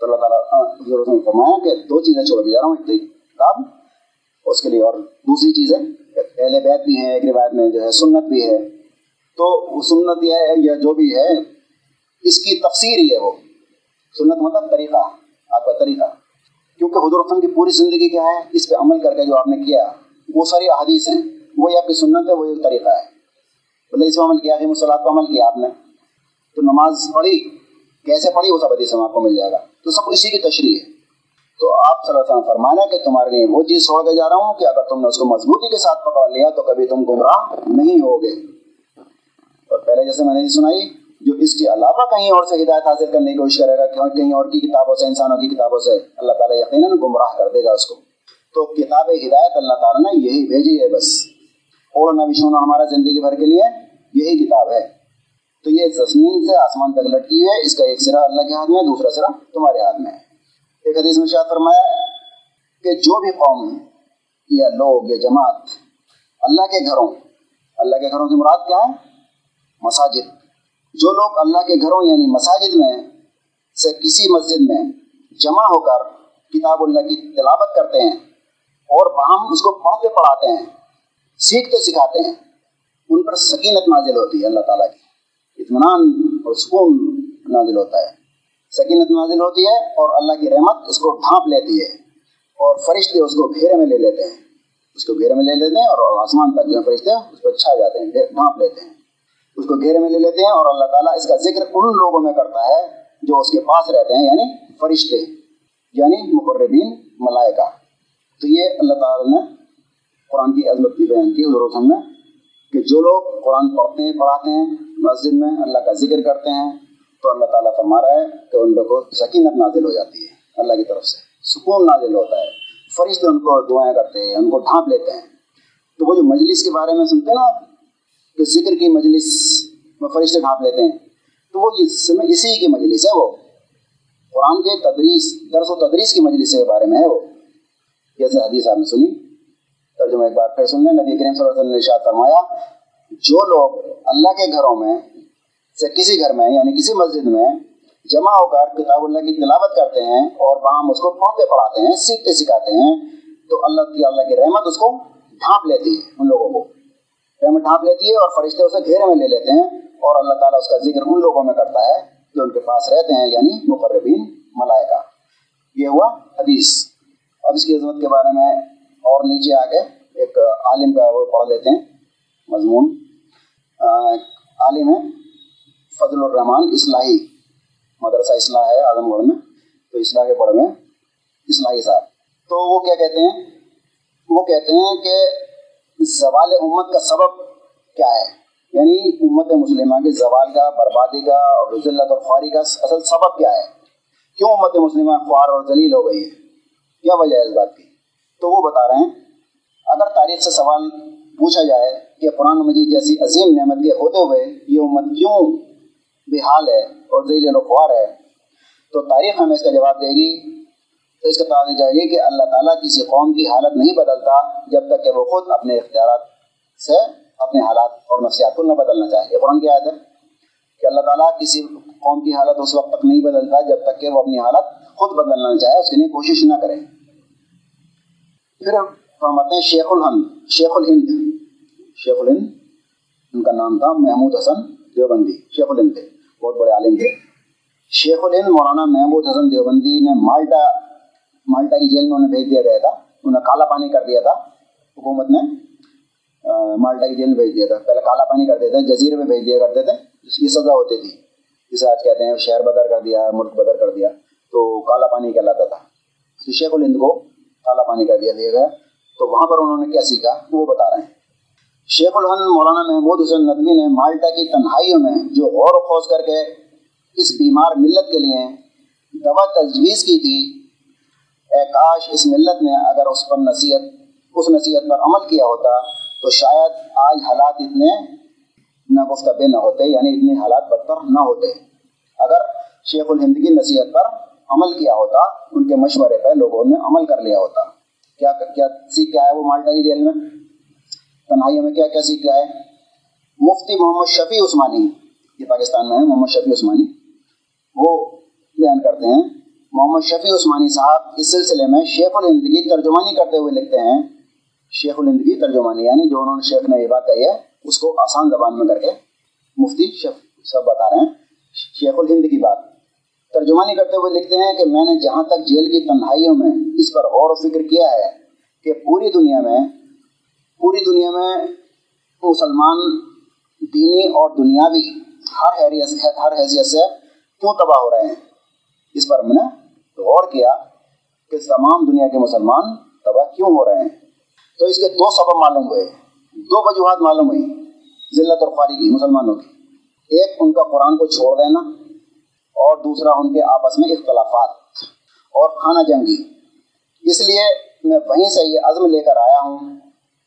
تو اللہ تعالیٰ فرمایا کہ دو چیزیں چھوڑ کے جا رہا ہوں، ایک کتاب اس کے لیے اور دوسری چیز ہے اہل بیت بھی ہیں ایک روایت میں جو ہے، سنت بھی ہے۔ تو وہ سنت یہ ہے یا جو بھی ہے، اس کی تفسیر ہی ہے وہ۔ سنت مطلب طریقہ، آپ کا طریقہ۔ کیونکہ حضور وسلم کی پوری زندگی کیا ہے؟ اس پہ عمل کر کے جو آپ نے کیا، وہ ساری احادیث ہیں، وہی آپ کی سنت ہے، وہی ایک طریقہ ہے۔ مطلب اس پہ عمل کیا مسلات پہ عمل کیا آپ نے۔ تو نماز پڑھی، کیسے پڑھی؟ وہ سب حدیث میں آپ کو مل جائے گا۔ تو سب اسی کی تشریح ہے۔ تو آپ صلی اللہ علیہ وسلم فرمانا کہ تمہارے لیے وہ چیز چھوڑ کے جا رہا ہوں کہ اگر تم نے اس کو مضبوطی کے ساتھ پکڑ لیا تو کبھی تم گمراہ نہیں ہوگے۔ اور پہلے جیسے میں نے سنائی، جو اس کے علاوہ کہیں اور سے ہدایت حاصل کرنے کی کوشش کرے گا کہیں اور کی کتابوں سے، انسانوں کی کتابوں سے، اللہ تعالیٰ یقیناً گمراہ کر دے گا اس کو۔ تو کتاب ہدایت اللہ تعالیٰ نے یہی بھیجی ہے بس۔ اوڑھنا بچھونا ہمارا زندگی بھر کے لیے یہی کتاب ہے۔ تو یہ زمین سے آسمان تک لٹکی ہوئی ہے، اس کا ایک سرا اللہ کے ہاتھ میں، دوسرا سرا تمہارے ہاتھ میں ہے۔ ایک حدیث میں شاید فرمایا کہ جو بھی قوم یا لوگ یا جماعت اللہ کے گھروں، اللہ کے گھروں کی مراد کیا ہے؟ مساجد۔ جو لوگ اللہ کے گھروں یعنی مساجد میں سے کسی مسجد میں جمع ہو کر کتاب اللہ کی تلاوت کرتے ہیں اور باہم اس کو پڑھتے پڑھاتے ہیں، سیکھتے سکھاتے ہیں، ان پر سکینت نازل ہوتی ہے اللہ تعالیٰ کی۔ اطمینان اور سکون نازل ہوتا ہے۔ سکینت نازل ہوتی ہے اور اللہ کی رحمت اس کو ڈھانپ لیتی ہے اور فرشتے اس کو گھیرے میں لے لیتے ہیں۔ اس کو گھیرے میں لے لیتے ہیں اور آسمان تک جو فرشتے اس پہ چھا جاتے ہیں، ڈھانپ لیتے ہیں۔ اس کو گھیرے میں لے لیتے ہیں اور اللہ تعالیٰ اس کا ذکر ان لوگوں میں کرتا ہے جو اس کے پاس رہتے ہیں یعنی فرشتے یعنی مقربین، ملائکہ۔ تو یہ اللہ تعالیٰ نے قرآن کی عظمت کی بیان کی حضرت ہم نے، کہ جو لوگ قرآن پڑھتے ہیں، پڑھاتے ہیں، مسجد میں اللہ کا ذکر کرتے ہیں تو اللہ تعالیٰ فرما رہا ہے کہ ان کو سکینت نازل ہو جاتی ہے، اللہ کی طرف سے۔ سکون نازل ہوتا ہے۔ فرشتے ان کو دعائیں کرتے ہیں، ان کو ڈھانپ لیتے ہیں۔ تو وہ جو مجلس کے بارے میں سنتے ہیں نا کہ ذکر کی مجلس میں فرشتے ڈھانپ لیتے ہیں، تو وہ اسی کی مجلس ہے وہ۔ قرآن کے تدریس، درس و تدریس کی مجلس کے بارے میں ہے وہ۔ جیسے حدیث آپ نے سنی، ترجمہ ایک بار پھر سن لیں، نبی کریم صلی اللہ علیہ وسلم نے ارشاد فرمایا، جو لوگ اللہ کے گھروں میں سے کسی گھر میں یعنی کسی مسجد میں جمع ہو کر کتاب اللہ کی تلاوت کرتے ہیں اور وہاں اس کو پڑھتے پڑھاتے ہیں، سیکھتے سکھاتے ہیں، تو اللہ کی اللہ کی رحمت اس کو ڈھانپ لیتی ہے ان لوگوں کو۔ رحمت ڈھانپ لیتی ہے اور فرشتے اسے گھیرے میں لے لیتے ہیں اور اللہ تعالیٰ اس کا ذکر ان لوگوں میں کرتا ہے جو ان کے پاس رہتے ہیں یعنی مقربین ملائکہ۔ یہ ہوا حدیث۔ اب اس کی عظمت کے بارے میں اور نیچے آ کے ایک عالم کا وہ پڑھ لیتے ہیں، مضمون۔ عالم ہے۔ فضل الرحمان اصلاحی مدرسہ اصلاح ہے اعظم گڑھ میں، تو اصلاح کے پڑھ میں اصلاحی صاحب۔ تو وہ کیا کہتے ہیں؟ وہ کہتے ہیں کہ زوال امت کا سبب کیا ہے؟ یعنی امت مسلمہ کے زوال کا، بربادی کا اور ذلت اور خواری کا اصل سبب کیا ہے؟ کیوں امت مسلمہ خوار اور ذلیل ہو گئی ہے؟ کیا وجہ ہے اس بات کی؟ تو وہ بتا رہے ہیں، اگر تاریخ سے سوال پوچھا جائے کہ قرآن مجید جیسی عظیم نعمت کے ہوتے ہوئے یہ امت کیوں بے حال ہے اور ذیل خوار ہے۔ تو تاریخ ہمیں اس کا جواب دے گی۔ تو اس کا تعلق جائے گی کہ اللہ تعالیٰ کسی قوم کی حالت نہیں بدلتا جب تک کہ وہ خود اپنے اختیارات سے اپنے حالات اور نفسیات کو نہ بدلنا چاہے۔ یہ قرآن کی آیت ہے کہ اللہ تعالیٰ کسی قوم کی حالت اس وقت تک نہیں بدلتا جب تک کہ وہ اپنی حالت خود بدلنا چاہے، اس کے لیے کوشش نہ کرے۔ پھر فرماتے ہیں شیخ الحمد شیخ الہند شیخ الہند، ان کا نام تھا محمود حسن دیوبندی، شیخ الہند تھے۔ بہت بڑے عالم تھے۔ شیخ الہند مولانا محمود حسن دیوبندی نے مالٹا مالٹا کی جیل میں انہیں بھیج دیا گیا تھا۔ انہیں کالا پانی کر دیا تھا۔ حکومت نے مالٹا کی جیل میں بھیج دیا تھا۔ پہلے کالا پانی کر دیتے جزیرے میں بھیج دیا کرتے تھے۔ اس کی سزا ہوتی تھی۔ جسے آج کہتے ہیں شہر بدر کر دیا، ملک بدر کر دیا۔ تو کالا پانی کہلاتا تھا۔ شیخ الہند کو کالا پانی کر دیا دیا گیا۔ تو وہاں پر انہوں نے کیا سیکھا؟ وہ بتا رہے ہیں۔ شیخ الحن مولانا محمود حسین ندوی نے مالٹا کی تنہائیوں میں جو غور و خوض کر کے اس بیمار ملت کے لیے دوا تجویز کی تھی، اے کاش اس ملت نے اگر اس پر نصیحت، اس نصیحت پر عمل کیا ہوتا تو شاید آج حالات اتنے نہ نہ ہوتے یعنی اتنے حالات بدتر نہ ہوتے۔ اگر شیخ الہند کی نصیحت پر عمل کیا ہوتا، ان کے مشورے پہ لوگوں نے عمل کر لیا ہوتا۔ کیا کیا سیکھ کیا ہے وہ مالٹا کی جیل میں؟ تنہائیوں میں کیا کیا سیکھ ہے؟ مفتی محمد شفیع عثمانی۔ یہ پاکستان میں ہے، محمد شفیع عثمانی۔ وہ بیان کرتے ہیں۔ محمد شفیع عثمانی صاحب اس سلسلے میں شیخ الہند کی ترجمانی کرتے ہوئے لکھتے ہیں۔ شیخ الہند کی ترجمانی یعنی جو انہوں نے شیخ نے یہ بات کہی ہے، اس کو آسان زبان میں کر کے مفتی شف سب بتا رہے ہیں۔ شیخ الہند کی بات۔ ترجمانی کرتے ہوئے لکھتے ہیں کہ میں نے جہاں تک جیل کی تنہائیوں میں اس پر غور و فکر کیا ہے کہ پوری دنیا میں پوری دنیا میں مسلمان دینی اور دنیاوی ہر حیثیت ہر حیثیت سے کیوں تباہ ہو رہے ہیں؟ اس پر ہم نے غور کیا کہ تمام دنیا کے مسلمان تباہ کیوں ہو رہے ہیں؟ تو اس کے دو سبب معلوم ہوئے، دو وجوہات معلوم ہوئی ذلت اور خواری کی، مسلمانوں کی۔ ایک، ان کا قرآن کو چھوڑ دینا اور دوسرا، ان کے آپس میں اختلافات اور خانہ جنگی۔ اس لیے میں وہیں سے یہ عزم لے کر آیا ہوں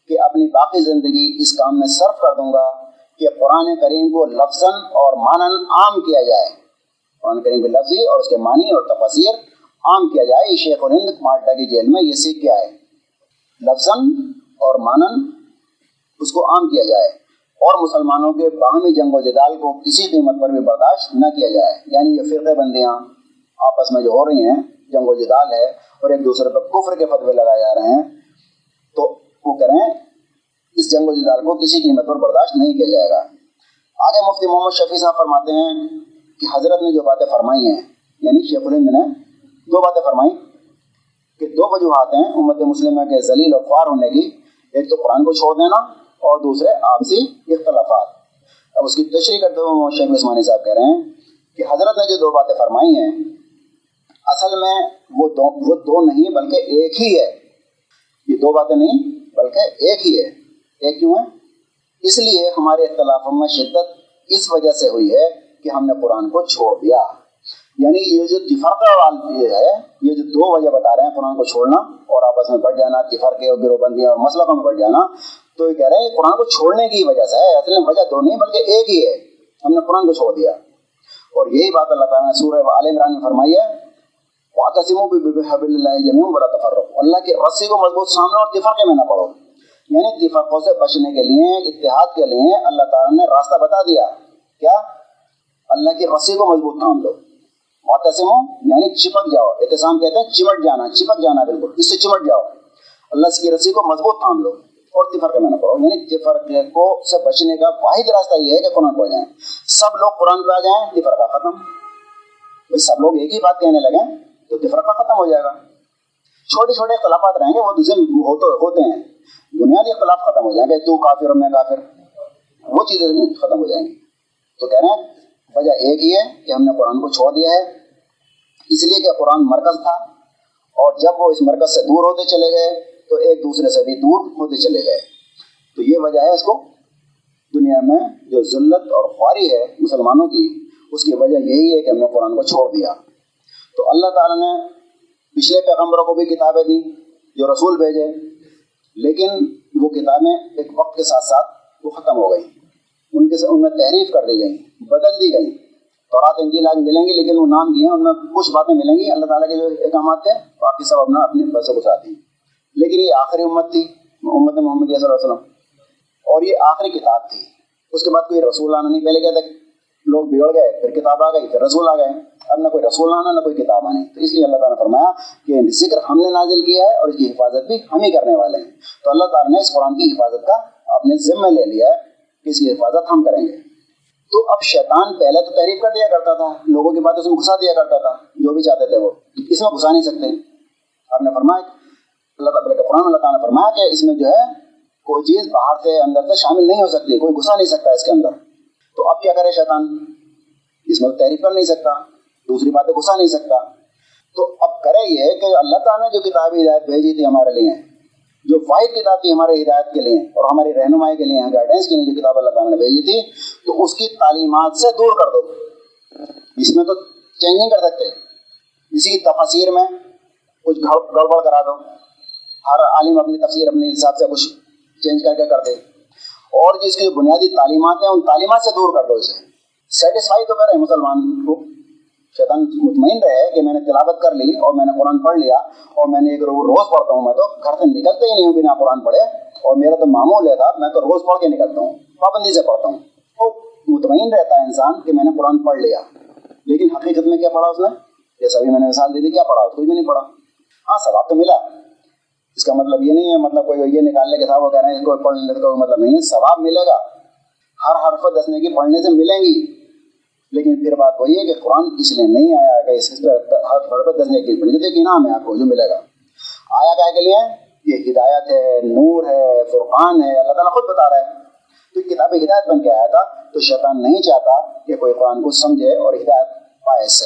کہ اپنی باقی زندگی اس کام میں صرف کر دوں گا کہ قرآن کریم کو لفظ اور مانن عام کیا جائے۔ قرآن کریم کے لفظی اور اس کے معنی اور تفسیر عام کیا جائے۔ یہ شیخ الہند مالٹا کی جیل میں یہ سیکھ کے آئے۔ لفظ اور مانن اس کو عام کیا جائے۔ اور مسلمانوں کے باہمی جنگ و جدال کو کسی قیمت پر بھی برداشت نہ کیا جائے۔ یعنی یہ فرقے بندیاں آپس میں جو ہو رہی ہیں، جنگ و جدال ہے اور ایک دوسرے پر کفر کے فتوے لگائے جا رہے ہیں، تو وہ کریں، اس جنگ و جدال کو کسی قیمت پر برداشت نہیں کیا جائے گا۔ آگے مفتی محمد شفیع صاحب فرماتے ہیں کہ حضرت نے جو باتیں فرمائی ہیں یعنی شیخ الہند نے دو باتیں فرمائی کہ دو وجوہات ہیں امت مسلمہ کے ذلیل اور خوار ہونے کی۔ ایک تو قرآن کو چھوڑ دینا اور دوسرے آپسی اختلافات۔ اب اس کی تشریح کرتے ہوئے محمد شیخ عثمانی صاحب کہہ رہے ہیں کہ حضرت نے جو دو باتیں فرمائی ہیں، اصل میں وہ دو وہ دو نہیں بلکہ ایک ہی ہے۔ یہ دو باتیں نہیں بلکہ ایک ہی ہے۔ ایک کیوں ہے؟ اس لیے ہمارے اختلافوں میں شدت اس وجہ سے ہوئی ہے کہ ہم نے قرآن کو چھوڑ دیا۔ یعنی یہ جو تفرقہ والی ہے، یہ جو دو وجہ بتا رہے ہیں قرآن کو چھوڑنا اور آپس میں بڑھ جانا تفرقے اور گروہ بندیاں اور مسلقوں میں بڑھ جانا، تو یہ کہہ رہے ہیں قرآن کو چھوڑنے کی وجہ سے ہے۔ اصل میں وجہ دو نہیں، بلکہ ایک ہی ہے۔ ہم نے قرآن کو چھوڑ دیا۔ اور یہی بات اللہ تعالیٰ نے سورہ عال عمران میں فرمائی ہے۔ اللہ کی رسی کو مضبوط سامنے اور تفرقے میں نہ پڑھو۔ یعنی تفرقوں سے بچنے کے لیے، اتحاد کے لیے اللہ تعالیٰ نے راستہ بتا دیا۔ کیا؟ اللہ کی رسی کو مضبوط تھام لو معتصم یعنی چپک جاؤ۔ احتسام کہتے ہیں چمٹ جانا، چپک جانا بالکل۔ اس سے چمٹ جاؤ۔ اللہ کی رسی کو مضبوط تھام لو اور تفرقے میں نہ پڑھو۔ یعنی تفرقے کو سے بچنے کا واحد راستہ یہ ہے کہ قرآن پڑھ جائیں۔ سب لوگ قرآن پہ آ جائیں تفرقہ ختم۔ بھائی سب لوگ ایک ہی بات کہنے لگیں تو تفرقہ ختم ہو جائے گا۔ چھوٹے چھوٹے اختلافات رہیں گے، وہ ہوتے ہیں۔ بنیادی اختلاف ختم ہو جائیں گے تو کافر اور میں کافر۔ وہ چیزیں ختم ہو جائیں گی۔ تو کہہ رہے ہیں، وجہ ایک ہی ہے کہ ہم نے قرآن کو چھوڑ دیا ہے۔ اس لیے کہ قرآن مرکز تھا۔ اور جب وہ اس مرکز سے دور ہوتے چلے گئے، تو ایک دوسرے سے بھی دور ہوتے چلے گئے۔ تو یہ وجہ ہے اس کو۔ دنیا میں جو ذلت اور خواری ہے مسلمانوں کی، اس کی وجہ یہی ہے کہ ہم نے قرآن کو چھوڑ دیا۔ تو اللہ تعالیٰ نے پچھلے پیغمبروں کو بھی کتابیں دیں جو رسول بھیجے، لیکن وہ کتابیں ایک وقت کے ساتھ ساتھ وہ ختم ہو گئیں۔ ان کے ان میں تحریف کر دی گئیں، بدل دی گئیں۔ تو رات انجیل آج ملیں گی لیکن وہ نام کی ہیں، ان میں کچھ باتیں ملیں گی۔ اللہ تعالیٰ کے جو احکامات تھے باقی سب اپنا اپنے پیسے گھساتی ہیں۔ لیکن یہ آخری امت تھی، امت محمد صلی اللہ علیہ وسلم۔ اور یہ آخری کتاب تھی۔ اس کے بعد کوئی رسول آنا نہیں، پہلے کہتے لوگ بگڑ گئے، پھر کتاب آ گئی، پھر رسول آ گئے۔ اب نہ کوئی رسول آنا، نہ کوئی کتاب آنی۔ تو اس لیے اللہ تعالیٰ نے فرمایا کہ ذکر ہم نے نازل کیا ہے اور اس کی حفاظت بھی ہم ہی کرنے والے ہیں۔ تو اللہ تعالیٰ نے اس قرآن کی حفاظت کا اپنے ذمہ لے لیا ہے کہ اس کی حفاظت ہم کریں گے۔ تو اب شیطان پہلے تو تحریف کر دیا کرتا تھا، لوگوں کی بات اس میں گھسا دیا کرتا تھا، جو بھی چاہتے تھے وہ۔ اس میں گھسا نہیں سکتے۔ آپ نے فرمایا اللہ تعالیٰ کا قرآن اللہ تعالیٰ نے فرمایا کہ اس میں جو ہے کوئی چیز باہر سے اندر سے شامل نہیں ہو سکتی، کوئی گھسا نہیں سکتا اس کے اندر۔ تو اب کیا کرے شیطان؟ اس میں تحریف کر نہیں سکتا، دوسری باتیں گھسا نہیں سکتا۔ تو اب کرے یہ کہ اللہ تعالیٰ نے جو کتاب ہدایت بھیجی تھی ہمارے لیے، جو واحد کتاب تھی ہمارے ہدایت کے لیے اور ہماری رہنمائی کے لیے گائیڈنس کے لیے جو کتاب اللہ تعالیٰ نے بھیجی تھی، تو اس کی تعلیمات سے دور کر دو۔ اس میں تو چینج نہیں کر سکتے۔ اسی کی تفاصیر میں کچھ گڑبڑ کرا دو۔ ہر عالم اپنی تفسیر اپنے حساب سے کچھ چینج کر کے کر دے۔ اور جس کی جو بنیادی تعلیمات ہیں، ان تعلیمات سے دور کر دو اسے۔ سیٹسفائی تو کریں مسلمان کو۔ شیطان مطمئن رہے کہ میں نے تلاوت کر لی اور میں نے قرآن پڑھ لیا اور میں نے ایک روز پڑھتا ہوں۔ میں تو گھر سے نکلتے ہی نہیں ہوں بنا قرآن پڑھے۔ اور میرا تو معمول ہے تھا میں تو روز پڑھ کے نکلتا ہوں، پابندی سے پڑھتا ہوں۔ وہ مطمئن رہتا ہے انسان کہ میں نے قرآن پڑھ لیا۔ لیکن حقیقت میں کیا پڑھا اس نے؟ جیسا بھی میں نے مثال دی تھی کیا پڑھا؟ کوئی بھی نہیں پڑھا۔ ہاں ثواب تو ملا۔ اس کا مطلب یہ نہیں ہے مطلب کوئی یہ نکالنے کے تھا وہ کہہ رہے ہیں کوئی پڑھنے کا کوئی مطلب نہیں ہے۔ ثواب ملے گا۔ ہر حرف دسنے کی، پڑھنے سے ملیں گی۔ لیکن پھر بات وہی ہے کہ قرآن اس لیے نہیں آیا کہ اس ہر حرف دسنے کی۔ پڑھنے تو ایک انعام ہے آپ کو، جو ملے گا۔ آیا کیا کے لیے؟ یہ ہدایت ہے، نور ہے، فرقان ہے۔ اللہ تعالیٰ خود بتا رہا ہے۔ تو کتاب ہدایت بن کے آیا تھا۔ تو شیطان نہیں چاہتا کہ کوئی قرآن کو سمجھے اور ہدایت پائے سے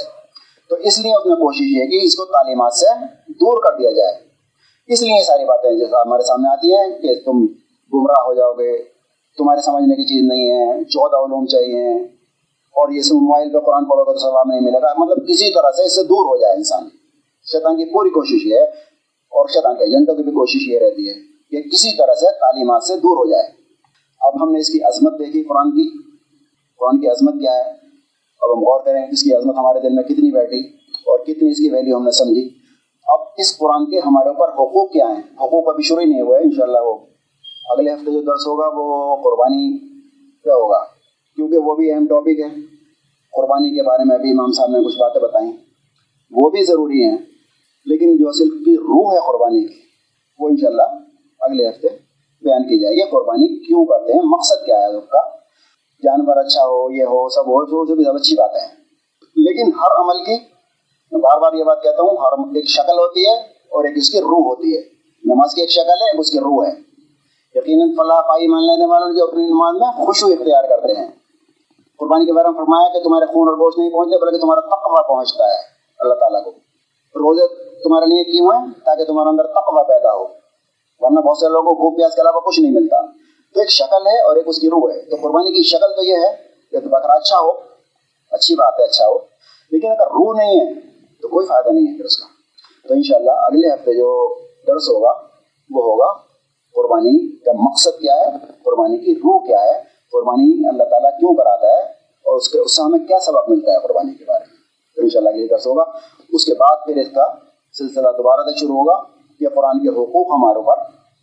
تو اس لیے اس نے کوشش یہ کی، اس کو تعلیمات سے دور کر دیا جائے۔ اس لیے یہ ساری باتیں جیسا ہمارے سامنے آتی ہیں کہ تم گمراہ ہو جاؤ گے، تمہارے سمجھنے کی چیز نہیں ہے، چودہ علوم چاہیے اور یہ سب موبائل پہ قرآن پڑھو گے تو ثواب نہیں ملے گا۔ مطلب کسی طرح سے اس سے دور ہو جائے انسان۔ شیطان کی پوری کوشش یہ ہے، اور شیطان کے ایجنٹوں کی بھی کوشش یہ رہتی ہے کہ کسی طرح سے تعلیمات سے دور ہو جائے۔ اب ہم نے اس کی عظمت دیکھی قرآن کی۔ قرآن کی عظمت کیا ہے؟ اب ہم غور کریں، اس کی عظمت ہمارے دل میں کتنی بیٹھی اور کتنی اس کی ویلیو ہم نے سمجھی۔ اب اس قرآن کے ہمارے اوپر حقوق کیا ہیں؟ حقوق ابھی شروع ہی نہیں ہوا ہے انشاءاللہ وہ اگلے ہفتے جو درس ہوگا وہ قربانی پہ ہوگا، کیونکہ وہ بھی اہم ٹاپک ہے۔ قربانی کے بارے میں ابھی امام صاحب نے کچھ باتیں بتائیں۔ وہ بھی ضروری ہیں، لیکن جو اصل کی روح ہے قربانی کی، وہ انشاءاللہ اگلے ہفتے بیان کی جائے گی۔ قربانی کیوں کرتے ہیں؟ مقصد کیا ہے؟ اس کا جانور اچھا ہو، یہ ہو، سب ہو تو بھی سب اچھی بات ہے لیکن ہر عمل کی میں بار بار یہ بات کہتا ہوں ہر ایک شکل ہوتی ہے اور ایک اس کی روح ہوتی ہے۔ نماز کی ایک شکل ہے، ایک اس کی روح ہے۔ یقیناً فلاح پائی مان لینے والوں جو اپنی نماز میں خوشو اختیار کرتے ہیں۔ قربانی کے بارے میں فرمایا کہ تمہارے خون اور گوشت نہیں پہنچتے، بلکہ تمہارا تقوی پہنچتا ہے۔ اللہ تعالیٰ کو۔ روزے تمہارے لیے کیوں ہیں؟ تاکہ تمہارے اندر تقوی پیدا ہو۔ ورنہ بہت سے لوگوں کو بھوک پیاس کے علاوہ کچھ نہیں ملتا۔ تو ایک شکل ہے اور ایک اس کی روح ہے۔ تو قربانی کی شکل تو یہ ہے کہ بکرا اچھا ہو، اچھی بات ہے اچھا ہو۔ لیکن اگر روح نہیں ہے تو کوئی فائدہ نہیں ہے پھر اس کا۔ تو انشاءاللہ اگلے ہفتے جو درس ہوگا، وہ ہوگا قربانی کا مقصد کیا ہے، قربانی کی روح کیا ہے، قربانی اللہ تعالیٰ کیوں کراتا ہے اور اس کے اس سے ہمیں کیا سبق ملتا ہے قربانی کے بارے میں۔ تو ان شاء اللہ یہ درس ہوگا۔ اس کے بعد پھر اس کا سلسلہ دوبارہ سے شروع ہوگا کہ قرآن کے حقوق ہمارے اوپر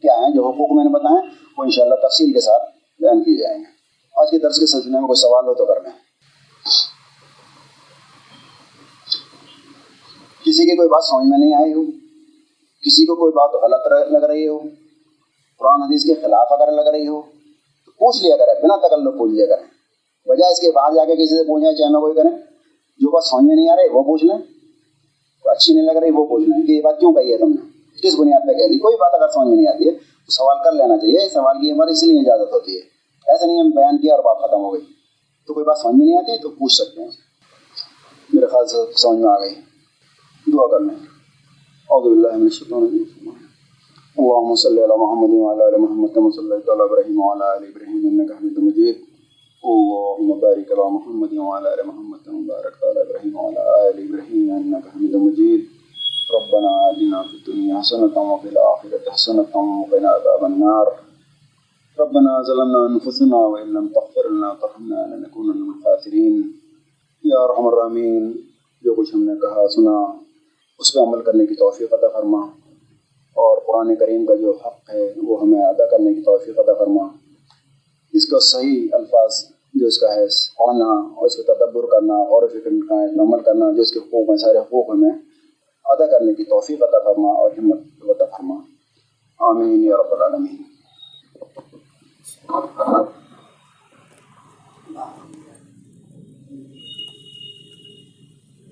کیا ہیں۔ جو حقوق میں نے بتائے، وہ ان شاء اللہ تفصیل کے ساتھ بیان کیے جائیں گے۔ آج کے درس کے سلسلے میں کوئی سوال ہو تو کر لیں۔ کسی کی کوئی بات سمجھ میں نہیں آئی ہو، کسی کو کوئی بات غلط لگ رہی ہو، قرآن حدیث کے خلاف اگر لگ رہی ہو، تو پوچھ لیا کرے بنا تکلف پوچھ لیا کریں۔ بجائے اس کے باہر جا کے کسی سے پوچھیں، چاہے میں کوئی کریں، جو بات سمجھ میں نہیں آ رہی، وہ پوچھ لیں۔ تو اچھی نہیں لگ رہی، وہ پوچھ لیں۔ کہ یہ بات کیوں کہی ہے تم نے؟ کس بنیاد پہ کہہ دی کوئی بات اگر سمجھ میں نہیں آتی ہے، تو سوال کر لینا چاہیے۔ سوال کی ہماری اس لیے اجازت ہوتی ہے۔ ایسا نہیں ہم بیان کیا اور بات ختم ہو گئی۔ تو کوئی بات سمجھ میں نہیں آتی، تو پوچھ سکتے ہیں۔ میرے خیال سے سمجھ میں آ گئی۔ دعا کر لیں اعوذ باللہ من الشیطان الرجیم۔ اللهم صل على محمد وعلى ال محمد كما صليت على ابراهيم وعلى ال ابراهيم انك حميد مجيد اللهم بارك على محمد وعلى ال محمد كما باركت على ابراهيم وعلى ال ابراهيم انك حميد مجيد ربنا آتنا في الدنيا حسنة وفي الآخرة حسنة وقنا عذاب النار۔ ربنا ظلمنا أنفسنا وإن لم تغفر لنا وترحمنا لنكونن من الخاسرين یا ارحم الراحمین۔ جو کچھ ہم نے کہا سنا۔ اس پہ عمل کرنے کی توفیق عطا فرما۔ اور قرآن کریم کا جو حق ہے، وہ ہمیں ادا کرنے کی توفیق عطا فرما۔ اس کا صحیح الفاظ جو اس کا ہے پڑھنا اور اس کو تدبر کرنا اور فکر کا عمل کرنا، جو اس کے حقوق ہیں، سارے حقوق ہمیں ادا کرنے کی توفیق عطا فرما اور ہمت عطا فرما۔ آمین یا رب العالمین۔